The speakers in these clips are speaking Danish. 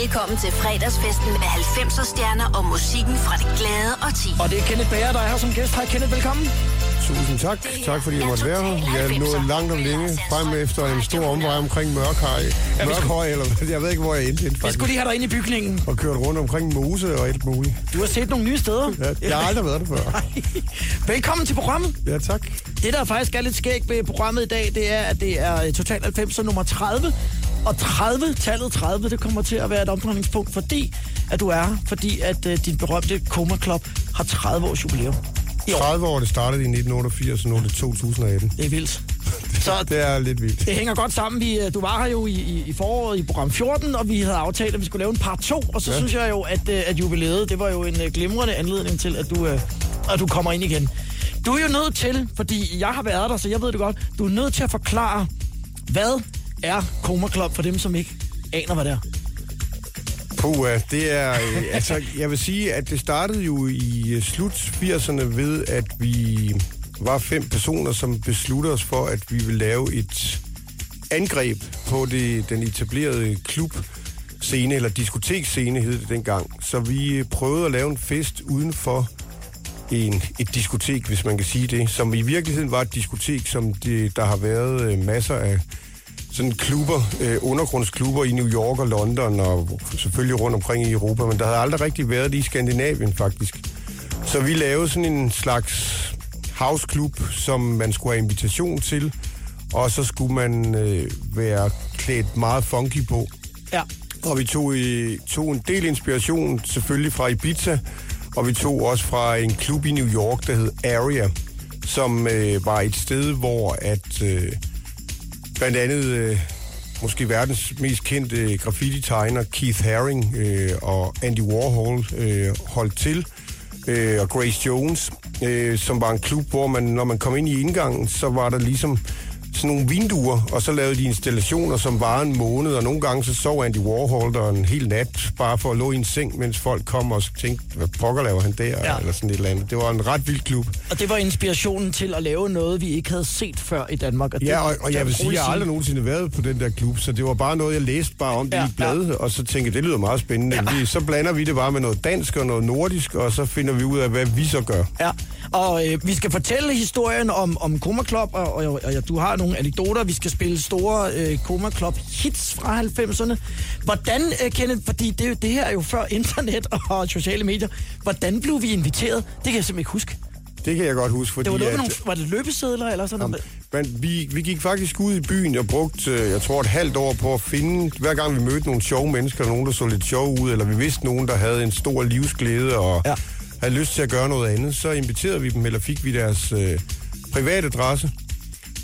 Velkommen til fredagsfesten med 90'er stjerner og musikken fra det glade og ti. Og det er Kenneth Bager, der er her som gæst. Hej Kenneth, velkommen. Tusind tak. Tak fordi jeg måtte være her. Jeg er nået langt om længe frem efter en stor omvej omkring Mørkhøj. Mørkhøj, eller jeg ved ikke, hvor jeg endte Vi faktisk. skulle lige have dig ind i bygningen. Og kørt rundt omkring Mose og alt muligt. Du har set nogle nye steder. Ja, jeg har aldrig været der før. Velkommen til programmet. Ja, tak. Det, der faktisk er lidt skægt ved programmet i dag, det er, at det er øh, Total 90 nummer 30. Og 30, tallet 30, det kommer til at være et omdrejningspunkt, fordi at du er her. Fordi at uh, din berømte Coma Club har 30 års jubilæum. I år. 30 år, det startede i 1988, og nu er det 2018. Det er vildt. Så Det er lidt vildt. det hænger godt sammen. Vi, øh, du var her jo i, i, i foråret i program 14, og vi havde aftalt, at vi skulle lave en part 2. Og så ja. Synes jeg jo, at, øh, at jubilæet, det var jo en øh, glimrende anledning til, at du, øh, at du kommer ind igen. Du er jo nødt til, fordi jeg har været der, så jeg ved det godt, du er nødt til at forklare, hvad er Coma Club for dem, som ikke aner, hvad det er. Puh, det er... Øh, altså, jeg vil sige, at det startede jo i øh, slut 80'erne ved, at vi var fem personer, som besluttede os for, at vi ville lave et angreb på det, den etablerede klub scene, eller diskotekscene hed det dengang. Så vi prøvede at lave en fest uden for en, et diskotek, hvis man kan sige det, som i virkeligheden var et diskotek, som det, der har været øh, masser af sådan klubber, øh, undergrundsklubber i New York og London, og selvfølgelig rundt omkring i Europa, men der havde aldrig rigtig været det i Skandinavien faktisk. Så vi lavede sådan en slags houseklub, som man skulle have invitation til, og så skulle man øh, være klædt meget funky på. Ja. Og vi tog, i, tog en del inspiration selvfølgelig fra Ibiza, og vi tog også fra en klub i New York, der hed Area, som øh, var et sted, hvor at øh, blandt andet øh, måske verdens mest kendte øh, graffiti-tegner Keith Haring øh, og Andy Warhol øh, holdt til, øh, og Grace Jones, øh, som var en klub, hvor man, når man kom ind i indgangen, så var der ligesom sådan nogle vinduer, og så lavede de installationer, som var en måned, og nogle gange så sov Andy Warhol der en hel nat, bare for at lå i en seng, mens folk kom og tænkte, hvad pokker laver han der, Ja. ja. eller sådan et eller andet. Det var en ret vild klub. Og det var inspirationen til at lave noget, vi ikke havde set før i Danmark. Og det, Ja, og, og jeg vil sige, jeg har aldrig nogensinde været på den der klub, så det var bare noget, jeg læste bare om det Ja, ja, i bladet, og så tænkte det lyder meget spændende. Ja. Ja. Vi, så blander vi det bare med noget dansk og noget nordisk, og så finder vi ud af, hvad vi så gør. Ja, og øh, vi skal fortælle historien om, om Coma Club, og, og, og, og du har nogle anekdoter. Vi skal spille store øh, Coma Club hits fra 90'erne. Hvordan, øh, Kenneth, fordi det, det her er jo før internet og sociale medier, hvordan blev vi inviteret? Det kan jeg simpelthen ikke huske. Det kan jeg godt huske, fordi Det var, noget at, nogle, var det løbesedler eller sådan noget? men vi, vi gik faktisk ud i byen og brugte, øh, jeg tror, et halvt år på at finde, hver gang vi mødte nogle sjove mennesker, nogen, der så lidt sjov ud, eller vi vidste nogen, der havde en stor livsglæde og Ja. Havde lyst til at gøre noget andet, så inviterede vi dem, eller fik vi deres øh, private adresse.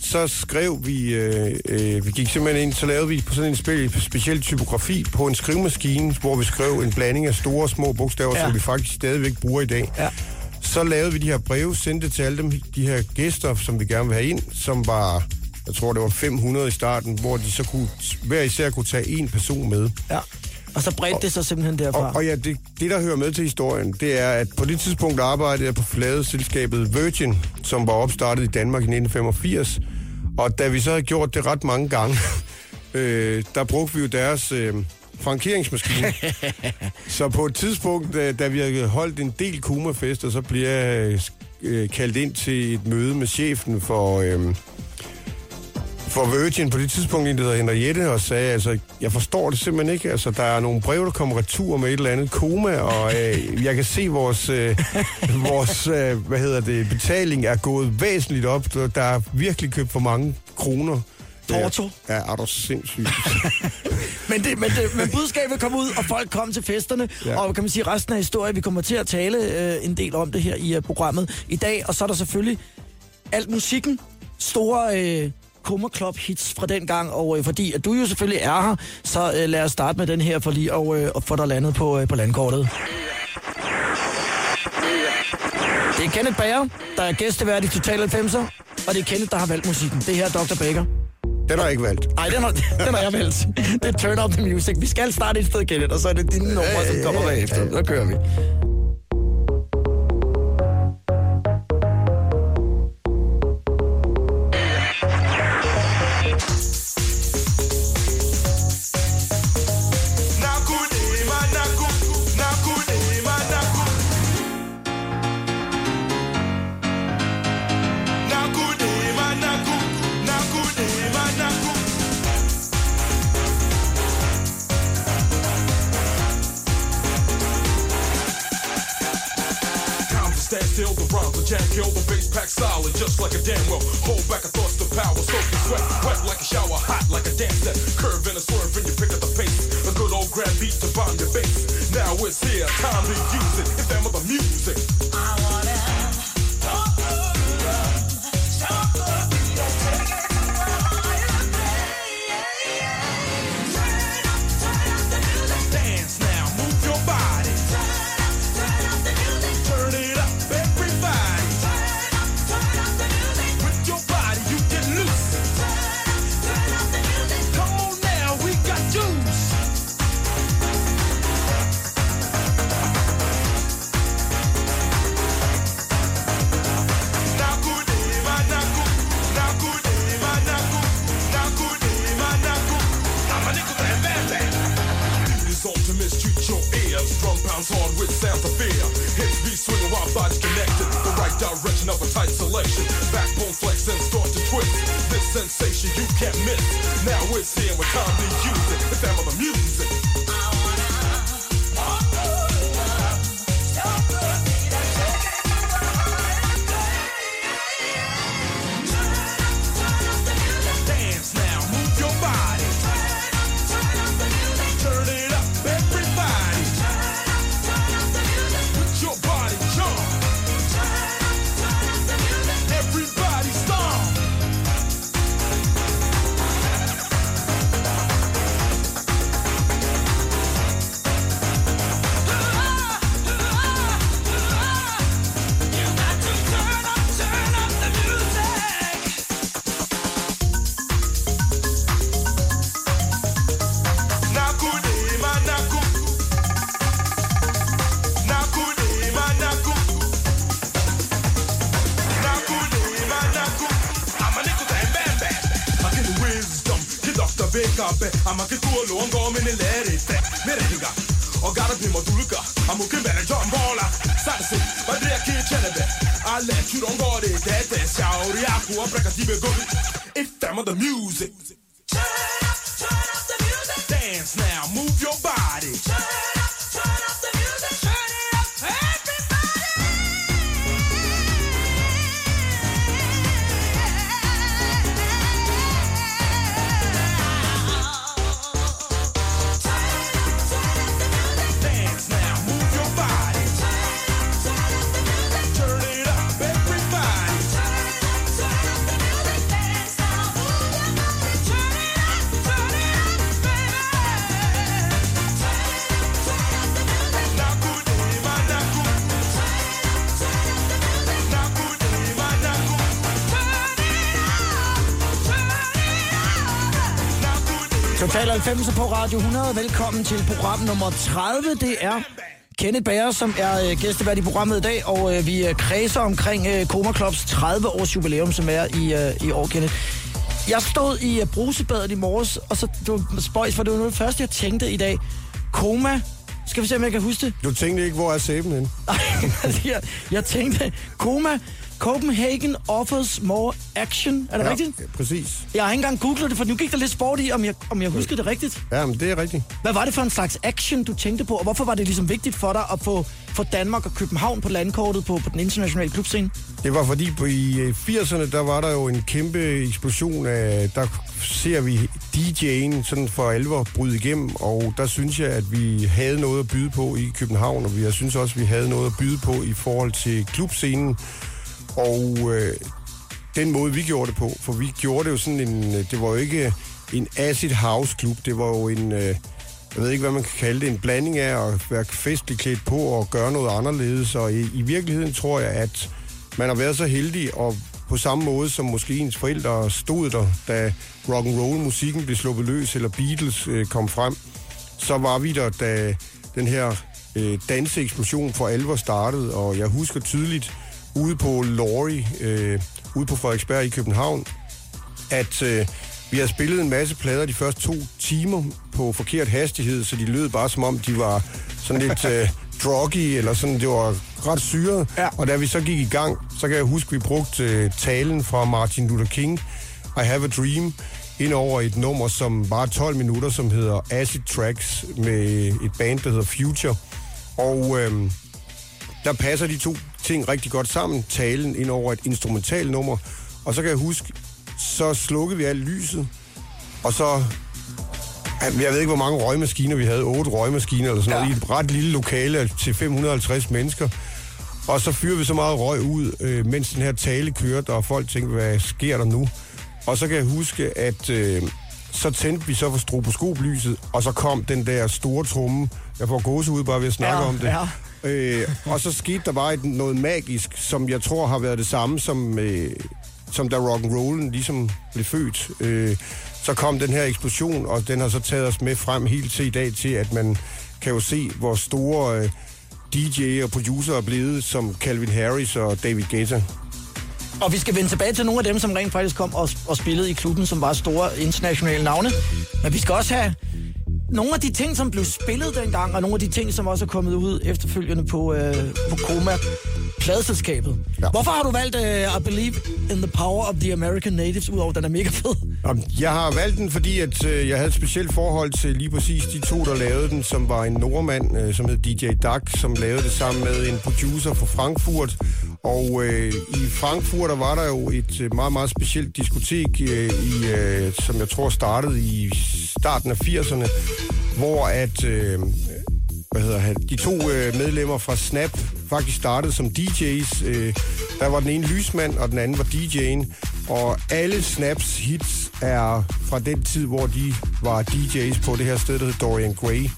Så skrev vi, øh, øh, vi gik simpelthen ind, så lavede vi på sådan en spe, speciel typografi på en skrivemaskine, hvor vi skrev en blanding af store og små bogstaver, ja. som vi faktisk stadigvæk bruger i dag. Ja. Så lavede vi de her breve, sendte til alle dem, de her gæster, som vi gerne vil have ind, som var, jeg tror det var 500 i starten, hvor de så kunne, hver især kunne tage en person med. Ja. Og så bredte det sig simpelthen derfra. Og, og ja, det, det, der hører med til historien, det er, at på det tidspunkt arbejdede jeg på fladeselskabet Virgin, som var opstartet i Danmark i 1985. Og da vi så havde gjort det ret mange gange, øh, der brugte vi jo deres øh, frankeringsmaskine. så på et tidspunkt, da, da vi havde holdt en del kumafester, så bliver jeg øh, kaldt ind til et møde med chefen for... Øh, for Virgin på det tidspunkt, en der hedder Henriette, og sagde, altså, jeg forstår det simpelthen ikke. Altså, der er nogle breve, der kommer retur med et eller andet koma, og øh, jeg kan se, vores, øh, vores øh, hvad hedder det, betaling er gået væsentligt op. Der- er virkelig købt for mange kroner. Porto. Ja, er du sindssygt. Men, det, men, det, men budskabet kom ud, og folk kom til festerne, ja. Ja. og kan man sige, resten af historien, vi kommer til at tale øh, en del om det her i uh, programmet i dag, og så er der selvfølgelig alt musikken, store øh, Kummer Club hits fra den gang, og øh, fordi at du jo selvfølgelig er her, så øh, lad os starte med den her for lige at øh, få dig landet på, øh, på landkortet. Det er Kenneth Bager, der er gæstevært i Total 90'er, og det er Kenneth, der har valgt musikken. Det her er Dr. Baker. Den har jeg ikke valgt. Nej, den har, den har jeg valgt. Det er Turn Up The Music. Vi skal starte et sted, Kenneth, og så er det dine numre, som kommer bagefter. Så kører vi. Aku. I'm 90 på Radio 100. Velkommen til program nummer 30. Det er Kenneth Bager, som er øh, gæstevært i programmet i dag, og øh, vi øh, kredser omkring øh, Koma Clubs 30 års jubilæum, som er i, øh, i år, Kenneth. Jeg stod i øh, brusebadet i morges, og så det var spøjs, for det var noget det første, jeg tænkte i dag. Koma, skal vi se, om jeg kan huske det? Du tænkte ikke, hvor er sæben henne? Ej, altså, jeg, jeg tænkte, Koma, Copenhagen offers more action. Er det ja. rigtigt? Ja, præcis. Jeg har ikke engang googlet det, for nu gik der lidt sport i, om jeg, om jeg huskede det rigtigt. Ja, men det er rigtigt. Hvad var det for en slags action, du tænkte på, og hvorfor var det ligesom vigtigt for dig at få, få Danmark og København på landkortet på, på den internationale klubscene? Det var fordi på i øh, 80'erne, der var der jo en kæmpe eksplosion af, der ser vi DJ'en sådan for alvor bryde igennem, og der synes jeg, at vi havde noget at byde på i København, og vi- jeg synes også, at vi havde noget at byde på i forhold til klubscenen, og øh, den måde, vi gjorde det på, for vi gjorde det jo sådan en, øh, det var jo ikke en acid house klub, det var jo en, øh, jeg ved ikke, hvad man kan kalde det, en blanding af at være festligt klædt på og gøre noget anderledes, og i, i virkeligheden tror jeg, at man har været så heldig, og på samme måde som måske ens forældre stod der, da rock and roll musikken blev sluppet løs, eller Beatles øh, kom frem, så var vi der, da den her øh, danseeksplosion for alvor startede, og jeg husker tydeligt ude på Lorry, øh, ude på Frederiksberg i København, at øh, vi har spillet en masse plader de første to timer på forkert hastighed, så de lød bare som om, de var sådan lidt øh, druggy, eller sådan, det var ret syret. Ja. Og da vi så gik i gang, så kan jeg huske, vi brugte øh, talen fra Martin Luther King, I Have a Dream, ind over et nummer, som bare 12 minutter, som hedder Acid Tracks, med et band, der hedder Future. Og øhm, der passer de to ting rigtig godt sammen. Talen ind over et instrumental nummer. Og så kan jeg huske, så slukkede vi alt lyset, og så... Jeg ved ikke, hvor mange røgmaskiner vi havde. Otte røgmaskiner eller sådan noget, Ja. i et ret lille lokale til 550 mennesker. Og så fyrer vi så meget røg ud, øh, mens den her tale kørte, og folk tænkte, hvad sker der nu? Og så kan jeg huske, at øh, så tændte vi så for stroboskoplyset, og så kom den der store tromme. Jeg får gåsehud bare ved at snakke Ja, om det. ja. Øh, og så skete der bare et, noget magisk, som jeg tror har været det samme, som, øh, som da rock'n'rollen ligesom blev født. Øh, så kom den her eksplosion, og den har så taget os med frem helt til i dag til, at man kan jo se, hvor store øh, DJ og producer er blevet, som Calvin Harris og David Guetta. Og vi skal vende tilbage til nogle af dem, som rent faktisk kom og, og spillede i klubben, som var store internationale navne. Men vi skal også have nogle af de ting, som blev spillet dengang, og nogle af de ting, som også er kommet ud efterfølgende på, øh, på Koma, pladeselskabet. Ja. Hvorfor har du valgt uh, I Believe in the Power of the American Natives, udover at den er mega fed? Jamen, Jeg har valgt den, fordi at, øh, jeg havde et specielt forhold til lige præcis de to, der lavede den, som var en nordmand, øh, som hed DJ Duck, som lavede det sammen med en producer fra Frankfurt. Og øh, i Frankfurt, der var der jo et øh, meget, meget specielt diskotek, øh, i, øh, som jeg tror startede i starten af 80'erne, hvor at... Øh, hvad hedder han, de to øh, medlemmer fra Snap faktisk startede som DJ's. Øh, der var den ene lysmand, og den anden var DJ'en. Og alle Snaps hits er fra den tid, hvor de var DJ's på det her sted, der hed Dorian Gray.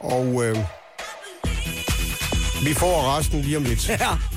Og øh, vi får resten lige om lidt. Ja.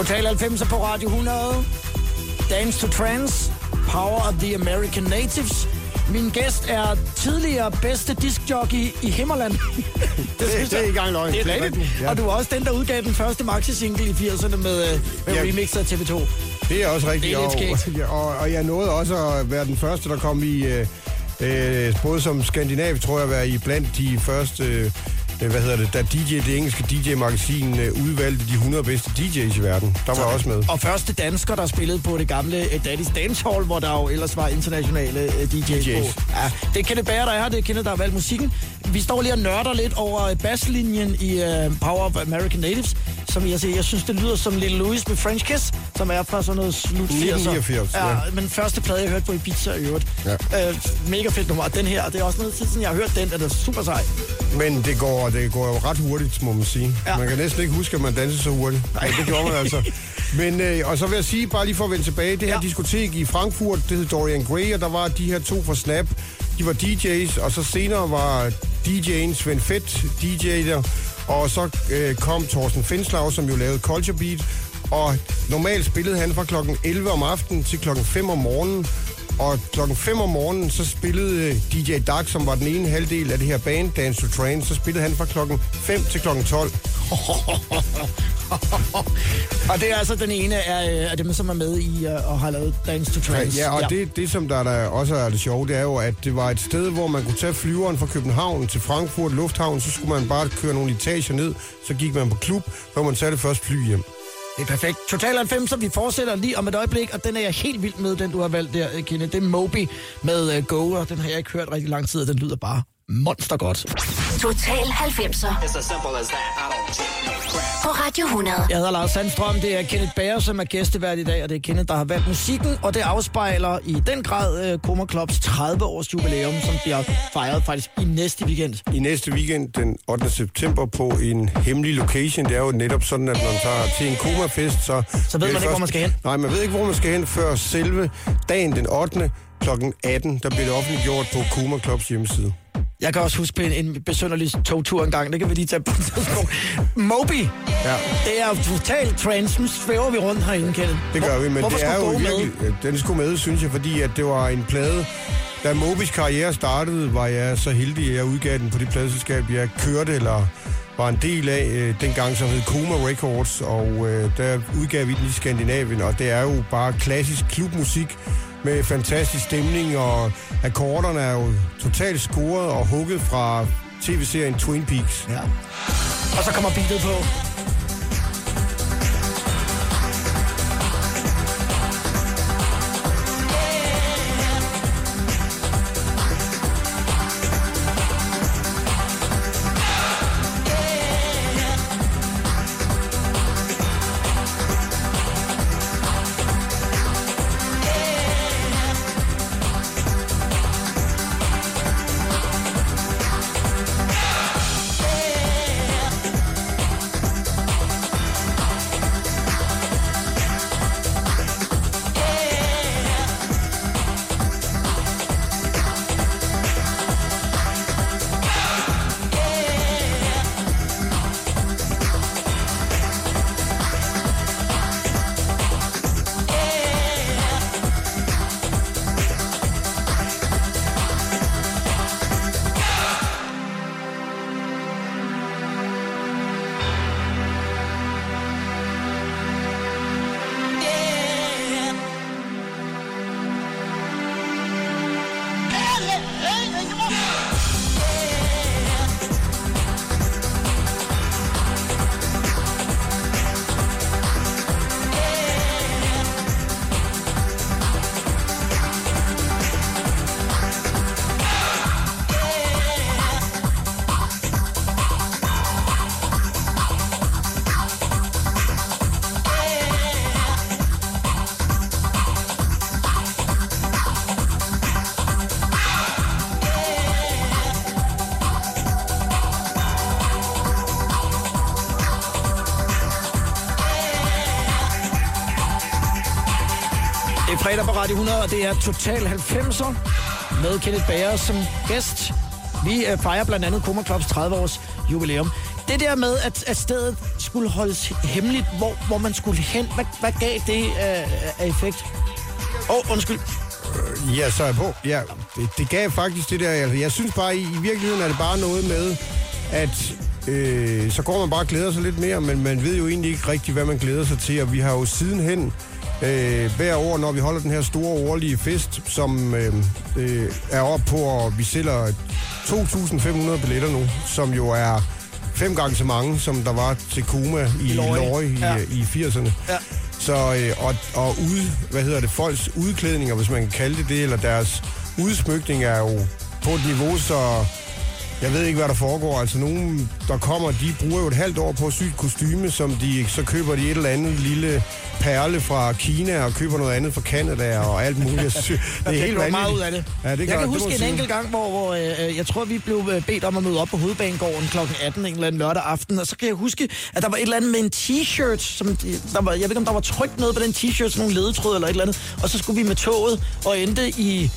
Total 90 på Radio 100. Dance to Trance. Power of the American Natives. Min gæst er tidligere bedste diskjockey i Himmerland. det, Det, synes det er ikke engang løgn. Det er rigtigt. Ja. Og du var også den, der udgav den første maxi-single i 80'erne med, øh, med Ja. remix af TV2. Det er også rigtigt. Det er lidt og, og, og jeg nåede også at være den første, der kom i... Øh, øh, både som skandinav, tror jeg, være i blandt de første... Øh, hvad hedder det, da DJ, det engelske DJ-magasin øh, udvalgte de 100 bedste DJ's i verden. Der var jeg også med. Og første dansker, der spillede på det gamle øh, Daddy's Dance Hall, hvor der jo ellers var internationale øh, DJ's, DJ's. på. Ja, det er Kenneth Bager, der er her. Det er Kenneth, der har valgt musikken. Vi står lige og nørder lidt over øh, basslinjen i uh, Power of American Natives, som jeg siger, jeg synes, det lyder som Lille Louis med French Kiss, som er fra sådan noget slut 80'er. 1989, ja. ja. Men første plade, jeg hørte på Ibiza i øvrigt. Ja. Øh, mega fedt nummer. Den her, det er også noget tid siden, jeg har hørt den, er det super sej. Men det går, det går jo ret hurtigt, må man sige. Ja. Man kan næsten ikke huske, at man danser så hurtigt. Nej, det gjorde man altså. Men, øh, og så vil jeg sige, bare lige for at vende tilbage, det her ja. diskotek i Frankfurt, det hed Dorian Gray, og der var de her to fra Snap. De var DJ's, og så senere var DJ'en Svend Fett DJ der. Og så øh, kom Thorsten Finslav, som jo lavede Culture Beat. Og normalt spillede han fra klokken 11 om aftenen til klokken 5 om morgenen. Og klokken 5 om morgenen, så spillede øh, DJ Dark, som var den ene halvdel af det her band, Dance to Train, så spillede han fra klokken 5 til klokken 12. Og det er altså den ene af, øh, af dem, som er med i uh, og har lavet Dance to Trance. Ja, og Det, det, som der, der også er det sjove, det er jo, at det var et sted, hvor man kunne tage flyveren fra København til Frankfurt Lufthavn, så skulle man bare køre nogle etager ned, så gik man på klub, så man tage det første fly hjem. Det er perfekt. Total 90, vi fortsætter lige om et øjeblik, og den er jeg helt vild med, den du har valgt der, øh, Kenneth. Det er Moby med uh, Go, og den har jeg ikke hørt rigtig lang tid, og den lyder bare monster godt. Total 90'er På Radio 100. Jeg hedder Lars Sandstrøm, det er Kenneth Bager, som er gæstevært i dag, og det er Kenneth, der har valgt musikken, og det afspejler i den grad uh, Koma Clubs 30-års jubilæum, som bliver fejret faktisk i næste weekend. I næste weekend, den 8. september, på en hemmelig location. Det er jo netop sådan, at når man tager til en komafest, så... Så ved man ikke, hvor man skal hen. Nej, man ved ikke, hvor man skal hen, før selve dagen den 8. kl. 18, der bliver det offentliggjort på Koma Clubs hjemmeside. Jeg kan også huske på en, en besønderlig togtur engang, det kan vi lige tage på et tidspunkt. Moby, Ja. det er jo totalt trance, nu svæver vi rundt herinde, Kenneth. Det gør vi, men Hvorfor det er jo Go med? virkelig... Den skulle med, synes jeg, fordi at det var en plade... Da Mobis karriere startede, var jeg så heldig, at jeg udgav den på det pladeselskab, jeg kørte eller var en del af øh, dengang, som hed Koma Records, og øh, der udgav vi den i Skandinavien, og det er jo bare klassisk klubmusik med fantastisk stemning, og akkorderne er jo totalt scoret og hugget fra tv-serien Twin Peaks. Ja. Og så kommer beatet på. Radio 100, og det er Total 90'er med Kenneth Bager som gæst. Vi øh, fejrer blandt andet Koma Clubs 30-års jubilæum. Det der med, at, at stedet skulle holdes hemmeligt, hvor, hvor man skulle hen, hvad, hvad gav det øh, af effekt? Åh, oh, undskyld. Øh, ja, så er jeg på. Ja, det, det gav faktisk det der... Altså, jeg synes bare, i, i virkeligheden er det bare noget med, at øh, så går man bare og glæder sig lidt mere, men man ved jo egentlig ikke rigtigt, hvad man glæder sig til, og vi har jo sidenhen øh, hver år, når vi holder den her store årlige fest, som øh, øh, er op på, og vi sælger 2.500 billetter nu, som jo er fem gange så mange, som der var til Kuma i I. Lorry i, Ja. i 80'erne. Ja. Så, øh, og, og ud, hvad hedder det, folks udklædninger, hvis man kan kalde det det, eller deres udsmykning er jo på et niveau, så jeg ved ikke, hvad der foregår. Altså nogen, der kommer, de bruger jo et halvt år på at sy et kostyme, som de, så køber de et eller andet lille perle fra Kina, og køber noget andet fra Canada og alt muligt. Det er helt gjorde meget vanvittigt. ud af det. Ja, det jeg gør- kan huske en sige. enkelt gang, hvor, hvor øh, jeg tror, vi blev øh, bedt om at møde op på Hovedbanegården kl. 18 en eller anden lørdag aften, og så kan jeg huske, at der var et eller andet med en t-shirt, som de- der var, jeg ved ikke, om der var trykt noget på den t-shirt, sådan nogle ledetråd eller et eller andet, og så skulle vi med toget og endte i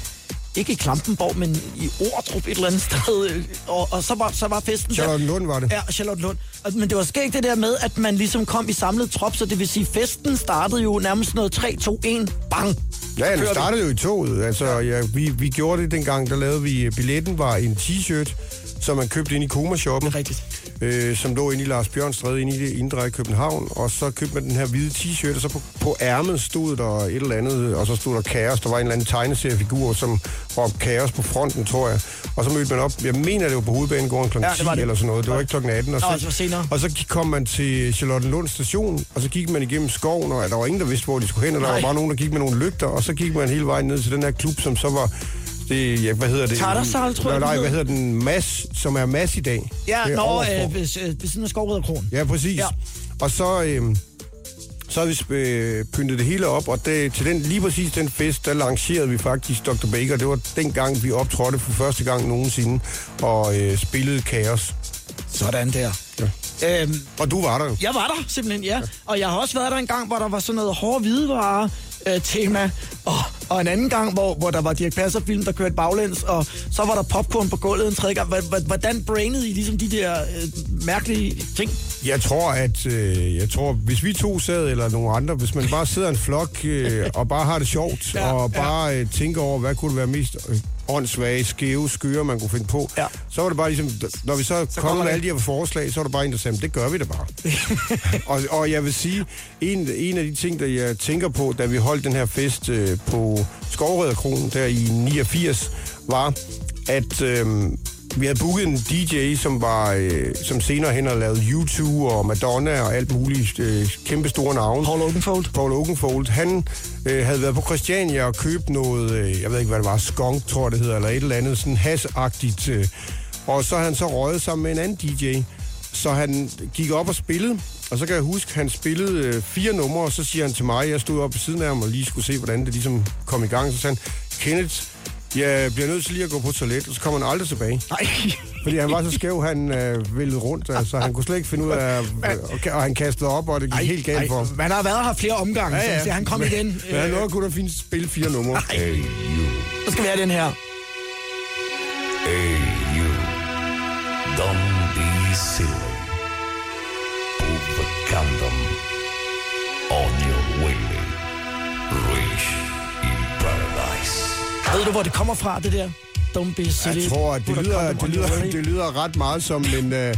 ikke i Klampenborg, men i Ordrup et eller andet sted, øh, og, og så, var, så var festen. Charlotte Lund var det. Ja, Charlotte Lund. Og- Men det var skægt det der med, at man ligesom kom i samlet trop, så det vil sige, festen startede jo nærmest noget 3, 2, 1, bang. Ja, den startede jo i toget. Altså, ja, vi, vi gjorde det dengang, der lavede vi, billetten var en t-shirt, som man købte ind i Koma-shoppen. Det rigtigt. Øh, som lå inde i Lars Bjørns Stræde, inde i det indre i København. Og så købte man den her hvide t-shirt, og så på, på ærmet stod der et eller andet, og så stod der kaos. Der var en eller anden tegneseriefigur, som råbte kaos på fronten, tror jeg. Og så mødte man op, jeg mener, det var på hovedbanegården kl. Ja, 10 det eller sådan noget. Det var ikke kl. 18. Og Nå, det var senere. og så kom man til Charlottenlund station, og så gik man igennem skoven, og der var ingen, der vidste, hvor de skulle hen, og der Nej. var bare nogen, der gik med nogle lygter, og så gik man hele vejen ned til den her klub, som så var... Det, ja, hvad hedder det? Tartarsal, tror jeg, Nej, hvad hed. hedder den? Mass, som er Mass i dag. Ja, Det er når overfor. øh, ved, øh, ved siden af Skovriderkronen. Ja, præcis. Ja. Ja. Og så, øh, så har vi øh, pyntet det hele op, og det, til den, lige præcis den fest, der lancerede vi faktisk Dr. Baker. Det var dengang, vi optrådte for første gang nogensinde og øh, spillede Kaos. Sådan der. Ja. Øhm, Og du var der jo. jeg var der simpelthen, ja. Og jeg har også været der en gang, hvor der var sådan noget hårde hvidevarer øh, tema, og, og en anden gang, hvor, hvor der var Dirk Passer-film, der kørte baglæns, og så var der popcorn på gulvet en tredje gang. Hvordan brainede I ligesom de der øh, mærkelige ting? Jeg tror, at øh, jeg tror, hvis vi to sad, eller nogle andre, hvis man bare sidder en flok øh, og bare har det sjovt, Ja, ja, og ja. bare øh, tænker over, hvad kunne det være mest øh, åndssvage, skæve, skøre, man kunne finde på, Ja. så var det bare ligesom, når vi så, så kom med det. alle de her forslag, så var der bare en, der sagde, "Men det gør vi da bare. og, og jeg vil sige, en, en af de ting, der jeg tænker på, da vi holdt den her fest øh, på Skovredderkronen der i 89, var, at øh, vi havde booket en DJ, som var øh, som senere hen har lavet U2 og Madonna og alt muligt øh, kæmpe store navne. Paul Oakenfold. Paul Oakenfold. Han øh, havde været på Christiania og købt noget, øh, jeg ved ikke hvad det var, skunk tror jeg det hedder, eller et eller andet sådan hasagtigt. Øh, og så han så røget sammen med en anden DJ. Så han gik op og spillede, og så kan jeg huske, han spillede øh, fire numre, og så siger han til mig, jeg stod op ved siden af ham og lige skulle se, hvordan det ligesom kom i gang. Så sagde han, Kenneth, jeg bliver nødt til lige at gå på toilet, og så kommer han aldrig tilbage. Nej. Fordi han var så skæv, han øh, væltede rundt, altså han kunne slet ikke finde ud af, og, og han kastede op, og det gik helt galt for ham. Man har været her flere omgange, ja, ja. så han kom men, igen. Men han Øh, nåede kun at fint spille fire numre. Hey you, så skal vi have den her. hey Ved du, hvor det kommer fra, det der? Don't be silly. Jeg tror, at det lyder, det, lyder, det lyder ret meget som en, øh,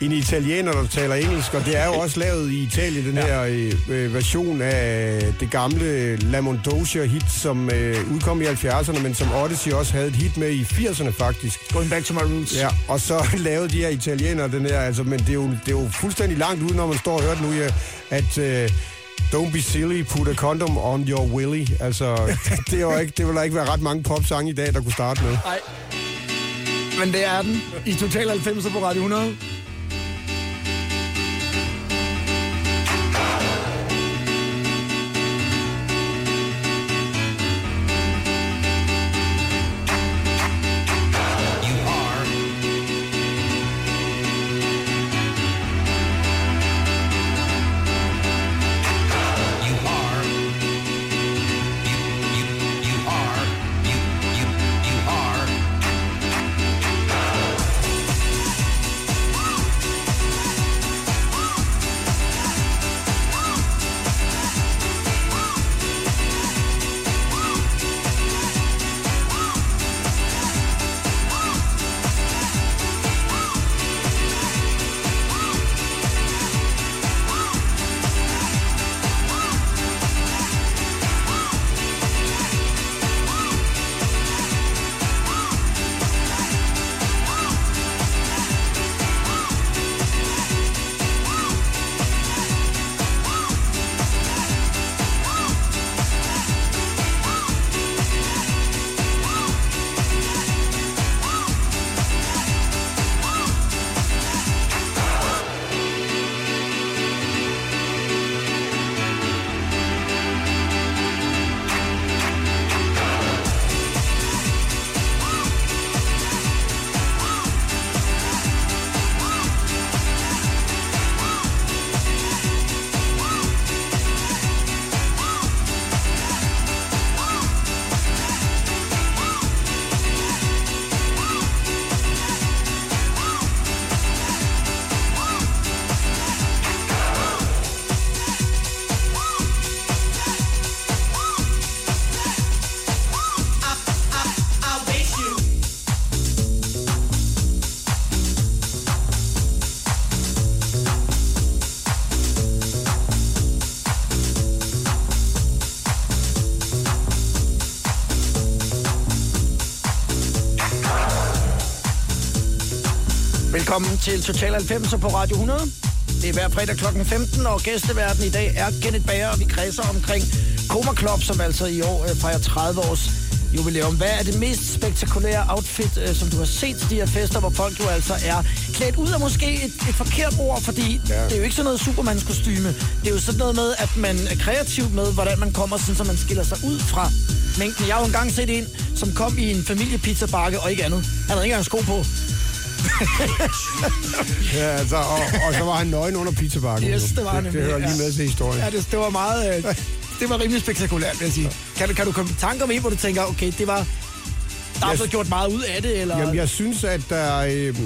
en italiener, der taler engelsk, og det er jo også lavet i Italien, den her øh, øh, version af det gamle La Mondosia-hit, som øh, udkom i 70'erne, men som Odyssey også havde et hit med i 80'erne faktisk. Going back to my roots. Ja, og så lavede de her italienere den her, altså, men det er, jo, det er jo fuldstændig langt ude, når man står og hører det nu, ja, at øh, don't be silly, put a condom on your willy. Altså, det, er jo ikke, det vil der ikke være ret mange popsange i dag, der kunne starte med. Nej. Men det er den i Total 90 på Radio 100. Velkommen til Total 90 på Radio 100. Det er hver fredag kl. 15, og gæsteverden i dag er Kenneth Bager, og vi kredser omkring Koma Club, som altså i år øh, fejrer 30 års jubilæum. Hvad er det mest spektakulære outfit, øh, som du har set til de her fester, hvor folk jo altså er klædt ud af måske et, et forkert ord, fordi ja. det er jo ikke sådan noget Supermans-kostyme. Det er jo sådan noget med, at man er kreativ med, hvordan man kommer, sådan, så man skiller sig ud fra mængden. Jeg har jo engang set en, som kom i en familiepizzabakke og ikke andet. Han havde ikke engang sko på. Ja, altså, og, og så var han nøgen under pizzabakken. Yes, det var han det, det hører lige med til historien. Ja, det, det var meget... Øh, det var rimelig spektakulært, vil jeg sige. Kan du, kan du komme i tanke om en, hvor du tænker, okay, det var... Der er blevet gjort meget ud af det, eller... Jamen, jeg synes, at der, er, øh,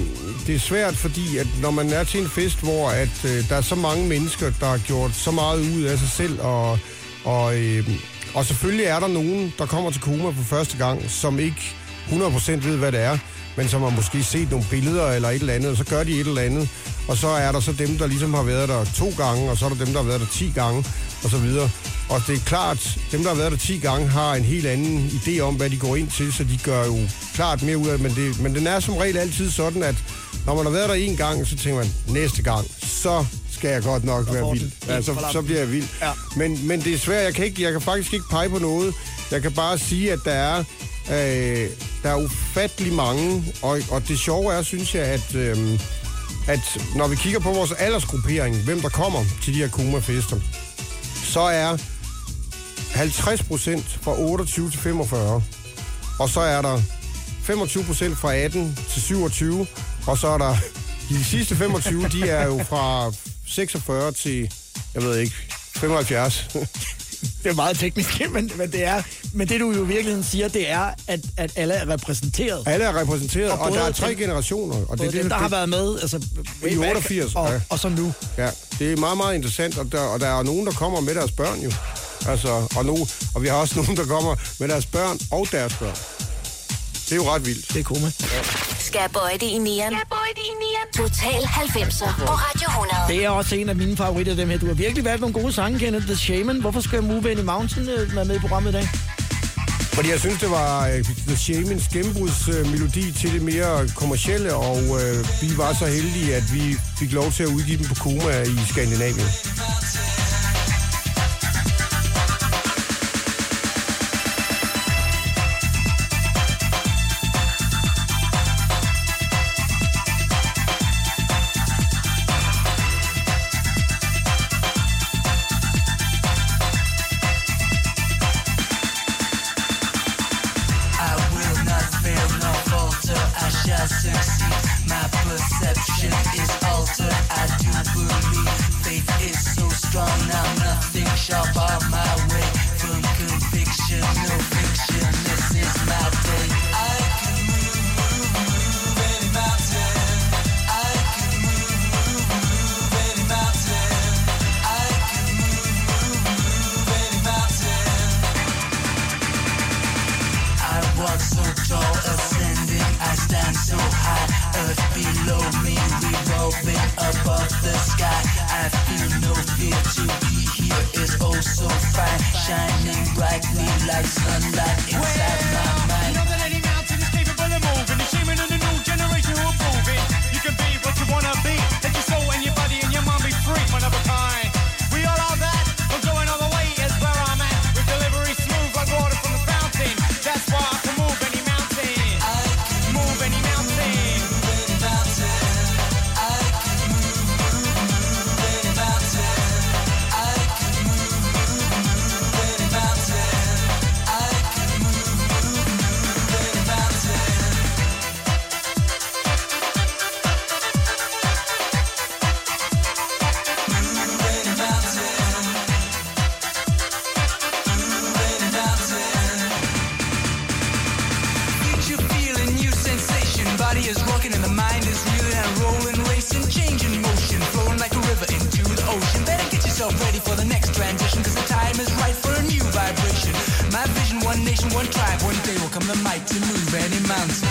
det er svært, fordi at når man er til en fest, hvor at, øh, der er så mange mennesker, der har gjort så meget ud af sig selv, og, og, øh, og selvfølgelig er der nogen, der kommer til Koma for første gang, som ikke 100% ved, hvad det er, men som har måske set nogle billeder eller et eller andet, og så gør de et eller andet, og så er der så dem, der ligesom har været der to gange, og så er der dem, der har været der 10 gange, og så videre. Og det er klart, dem, der har været der 10 gange, har en helt anden idé om, hvad de går ind til, så de gør jo klart mere ud af. Men, det, men den er som regel altid sådan, at når man har været der en gang, så tænker man, næste gang, så skal jeg godt nok være vild. Ja, så, så bliver jeg vild. Ja. Men, men det er svært. Jeg kan, ikke, jeg kan faktisk ikke pege på noget. Jeg kan bare sige, at der er, øh, der er ufattelig mange. Og, og det sjove er, synes jeg, at, øh, at når vi kigger på vores aldersgruppering, hvem der kommer til de her Kuma-fester, så er 50 procent fra 28 til 45. Og så er der 25 procent fra 18 til 27. Og så er der de sidste 25, de er jo fra 46 til, jeg ved ikke, 75. Det er meget teknisk, men, men, det er, men det du jo i virkeligheden siger, det er, at, at alle er repræsenteret. Alle er repræsenteret, Og og, der er tre dem- generationer. Og det, er dem, det, der har været med, altså I back, 88, og, ja. og så nu. Ja, det er meget, meget interessant, og der, og der er nogen, der kommer med deres børn jo. Altså, og, nu, og vi har også nogen, der kommer med deres børn og deres børn. Det er jo ret vildt. Det er koma. Skal jeg bøje det i nieren? Skal jeg bøje det i nieren? Total 90'er på Radio 100. Det er også en af mine favoritter, dem her. Du har virkelig valgt nogle gode sange, Kenneth. The Shaman. Hvorfor skal Move Any Mountain øh, være med i programmet i dag? Fordi jeg synes, det var uh, The Shamans gennembrudsmelodi til det mere kommercielle, og uh, vi var så heldige, at vi fik lov til at udgive dem på Koma i Skandinavien. I can move, move, move any mountain.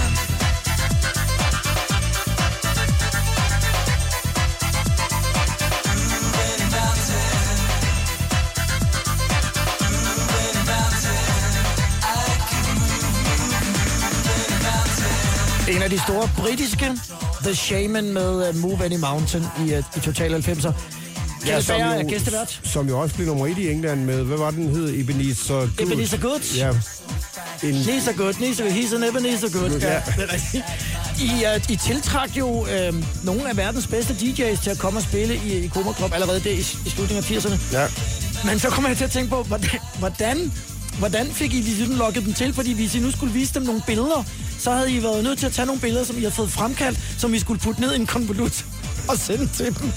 En af de store britiske The Shaman med uh, Move Any Mountain i, uh, i Total 90'er. Ja, som Bager er jo-. Som jo også blev nummer et i England med, hvad var den hed? Ebenezer Good. Ebenezer Good. Ja. En, He's a good, he's a, he's an Ebenezer good. Ja, Ja. I, uh, I tiltrak jo øh, nogle af verdens bedste DJ's til at komme og spille i, i Koma Club allerede der i, i slutningen af 80'erne. ja. Men så kommer jeg til at tænke på, hvordan, hvordan, hvordan fik I ligesom lukket dem til? Fordi hvis I nu skulle vise dem nogle billeder, så havde I været nødt til at tage nogle billeder, som I har fået fremkaldt, som I skulle putte ned i en konvolut og sende til dem.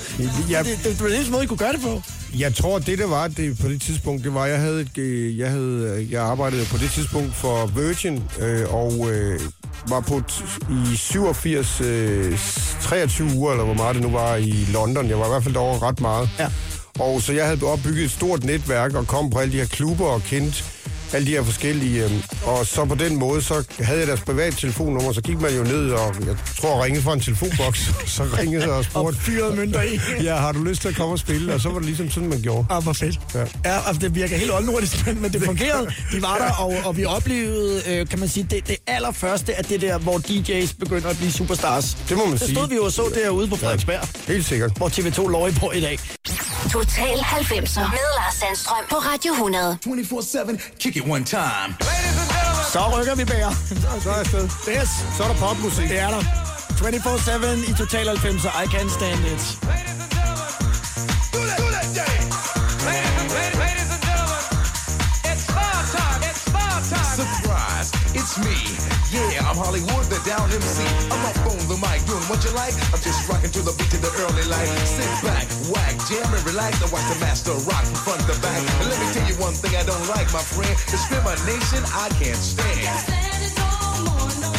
Ja. Det, det, det var den eneste måde, I kunne gøre det på. Jeg tror, det der var det på det tidspunkt, det var, jeg havde, et, øh, jeg havde, øh, jeg arbejdede på det tidspunkt for Virgin, øh, og øh, var på i 87, øh, 23 uger, eller hvor meget det nu var, i London. Jeg var i hvert fald derovre ret meget. Ja. Og så jeg havde opbygget et stort netværk, og kom på alle de her klubber og kendte alle de her forskellige. Øh, og så på den måde, så havde jeg deres private telefonnummer, så gik man jo ned, og jeg tror, ringede fra en telefonboks, så ringede jeg og Og spurgte, fyrede mønter i. ja, har du lyst til at komme og spille? Og så var det ligesom sådan, man gjorde. Ah, hvor fedt. Ja. Ja, altså, det virker helt oldnordisk, men, men det fungerede. De var der, og, og vi oplevede, øh, kan man sige, det, det allerførste af det der, hvor DJ's begynder at blive superstars. Det må man Det sige. stod vi jo og så derude på Frederiksberg, Helt sikkert. hvor TV2 lå i på i dag. Total 90'er med Lars Sandstrøm på Radio 100. 24-7, kick it one time. Så rykker vi bære. Så er jeg afsted. Yes, Så er der popmusik. det er der. 24-7 i Total 90'er. I can't stand it. Do that, do that, yeah. Ladies and, ladies, ladies and gentlemen, it's bar time. It's bar time. Surprise, it's me. Yeah, I'm Hollywood, the down MC. I'm up on the mic doing what you like. I'm just rocking to the beat to the early light. Sit back, whack, I watch the master rock from front to back. And let me tell you one thing I don't like, my friend. Discrimination I can't stand. Well,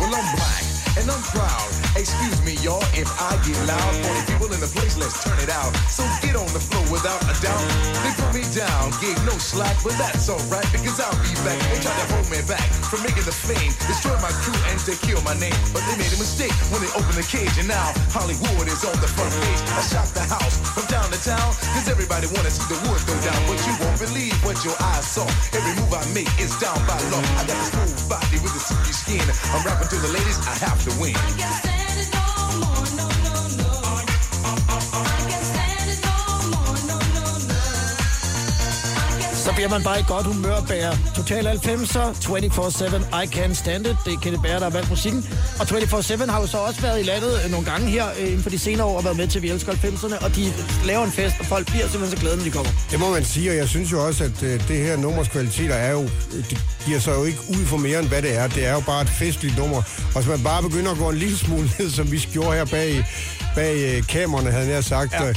Well, I'm black and I'm proud. Excuse me, y'all, if I get loud. For the people in the place, let's turn it out. So get on the floor without a doubt. They put me down, gave no slack, but that's alright because I'll be back. They tried to hold me back from making the fame, destroy my crew and to kill my name. But they made a mistake when they opened the cage, and now Hollywood is on the front page. I shot the house from town to town, cause everybody wanna see the wood go down. But you won't believe what your eyes saw. Every move I make is down by law. I got this smooth body with a silky skin. I'm rapping to the ladies, I have to wings. Så bliver man bare i godt humør bære. Total 90'er, 24-7, I Can't Stand It. Det er Kenneth Bager, der har valgt musikken. Og 24-7 har jo så også været i landet øh, nogle gange her øh, inden for de senere år og været med til Vi Elsker 90'erne. Og de laver en fest, og folk bliver simpelthen så glade, når de kommer. Det må man sige, og jeg synes jo også, at øh, det her nummers kvaliteter er jo, øh, det giver sig jo ikke ud for mere, end hvad det er. Det er jo bare et festligt nummer. Og hvis man bare begynder at gå en lille smule ned, som vi gjorde her bag, bag øh, kameraerne, havde jeg sagt, ja.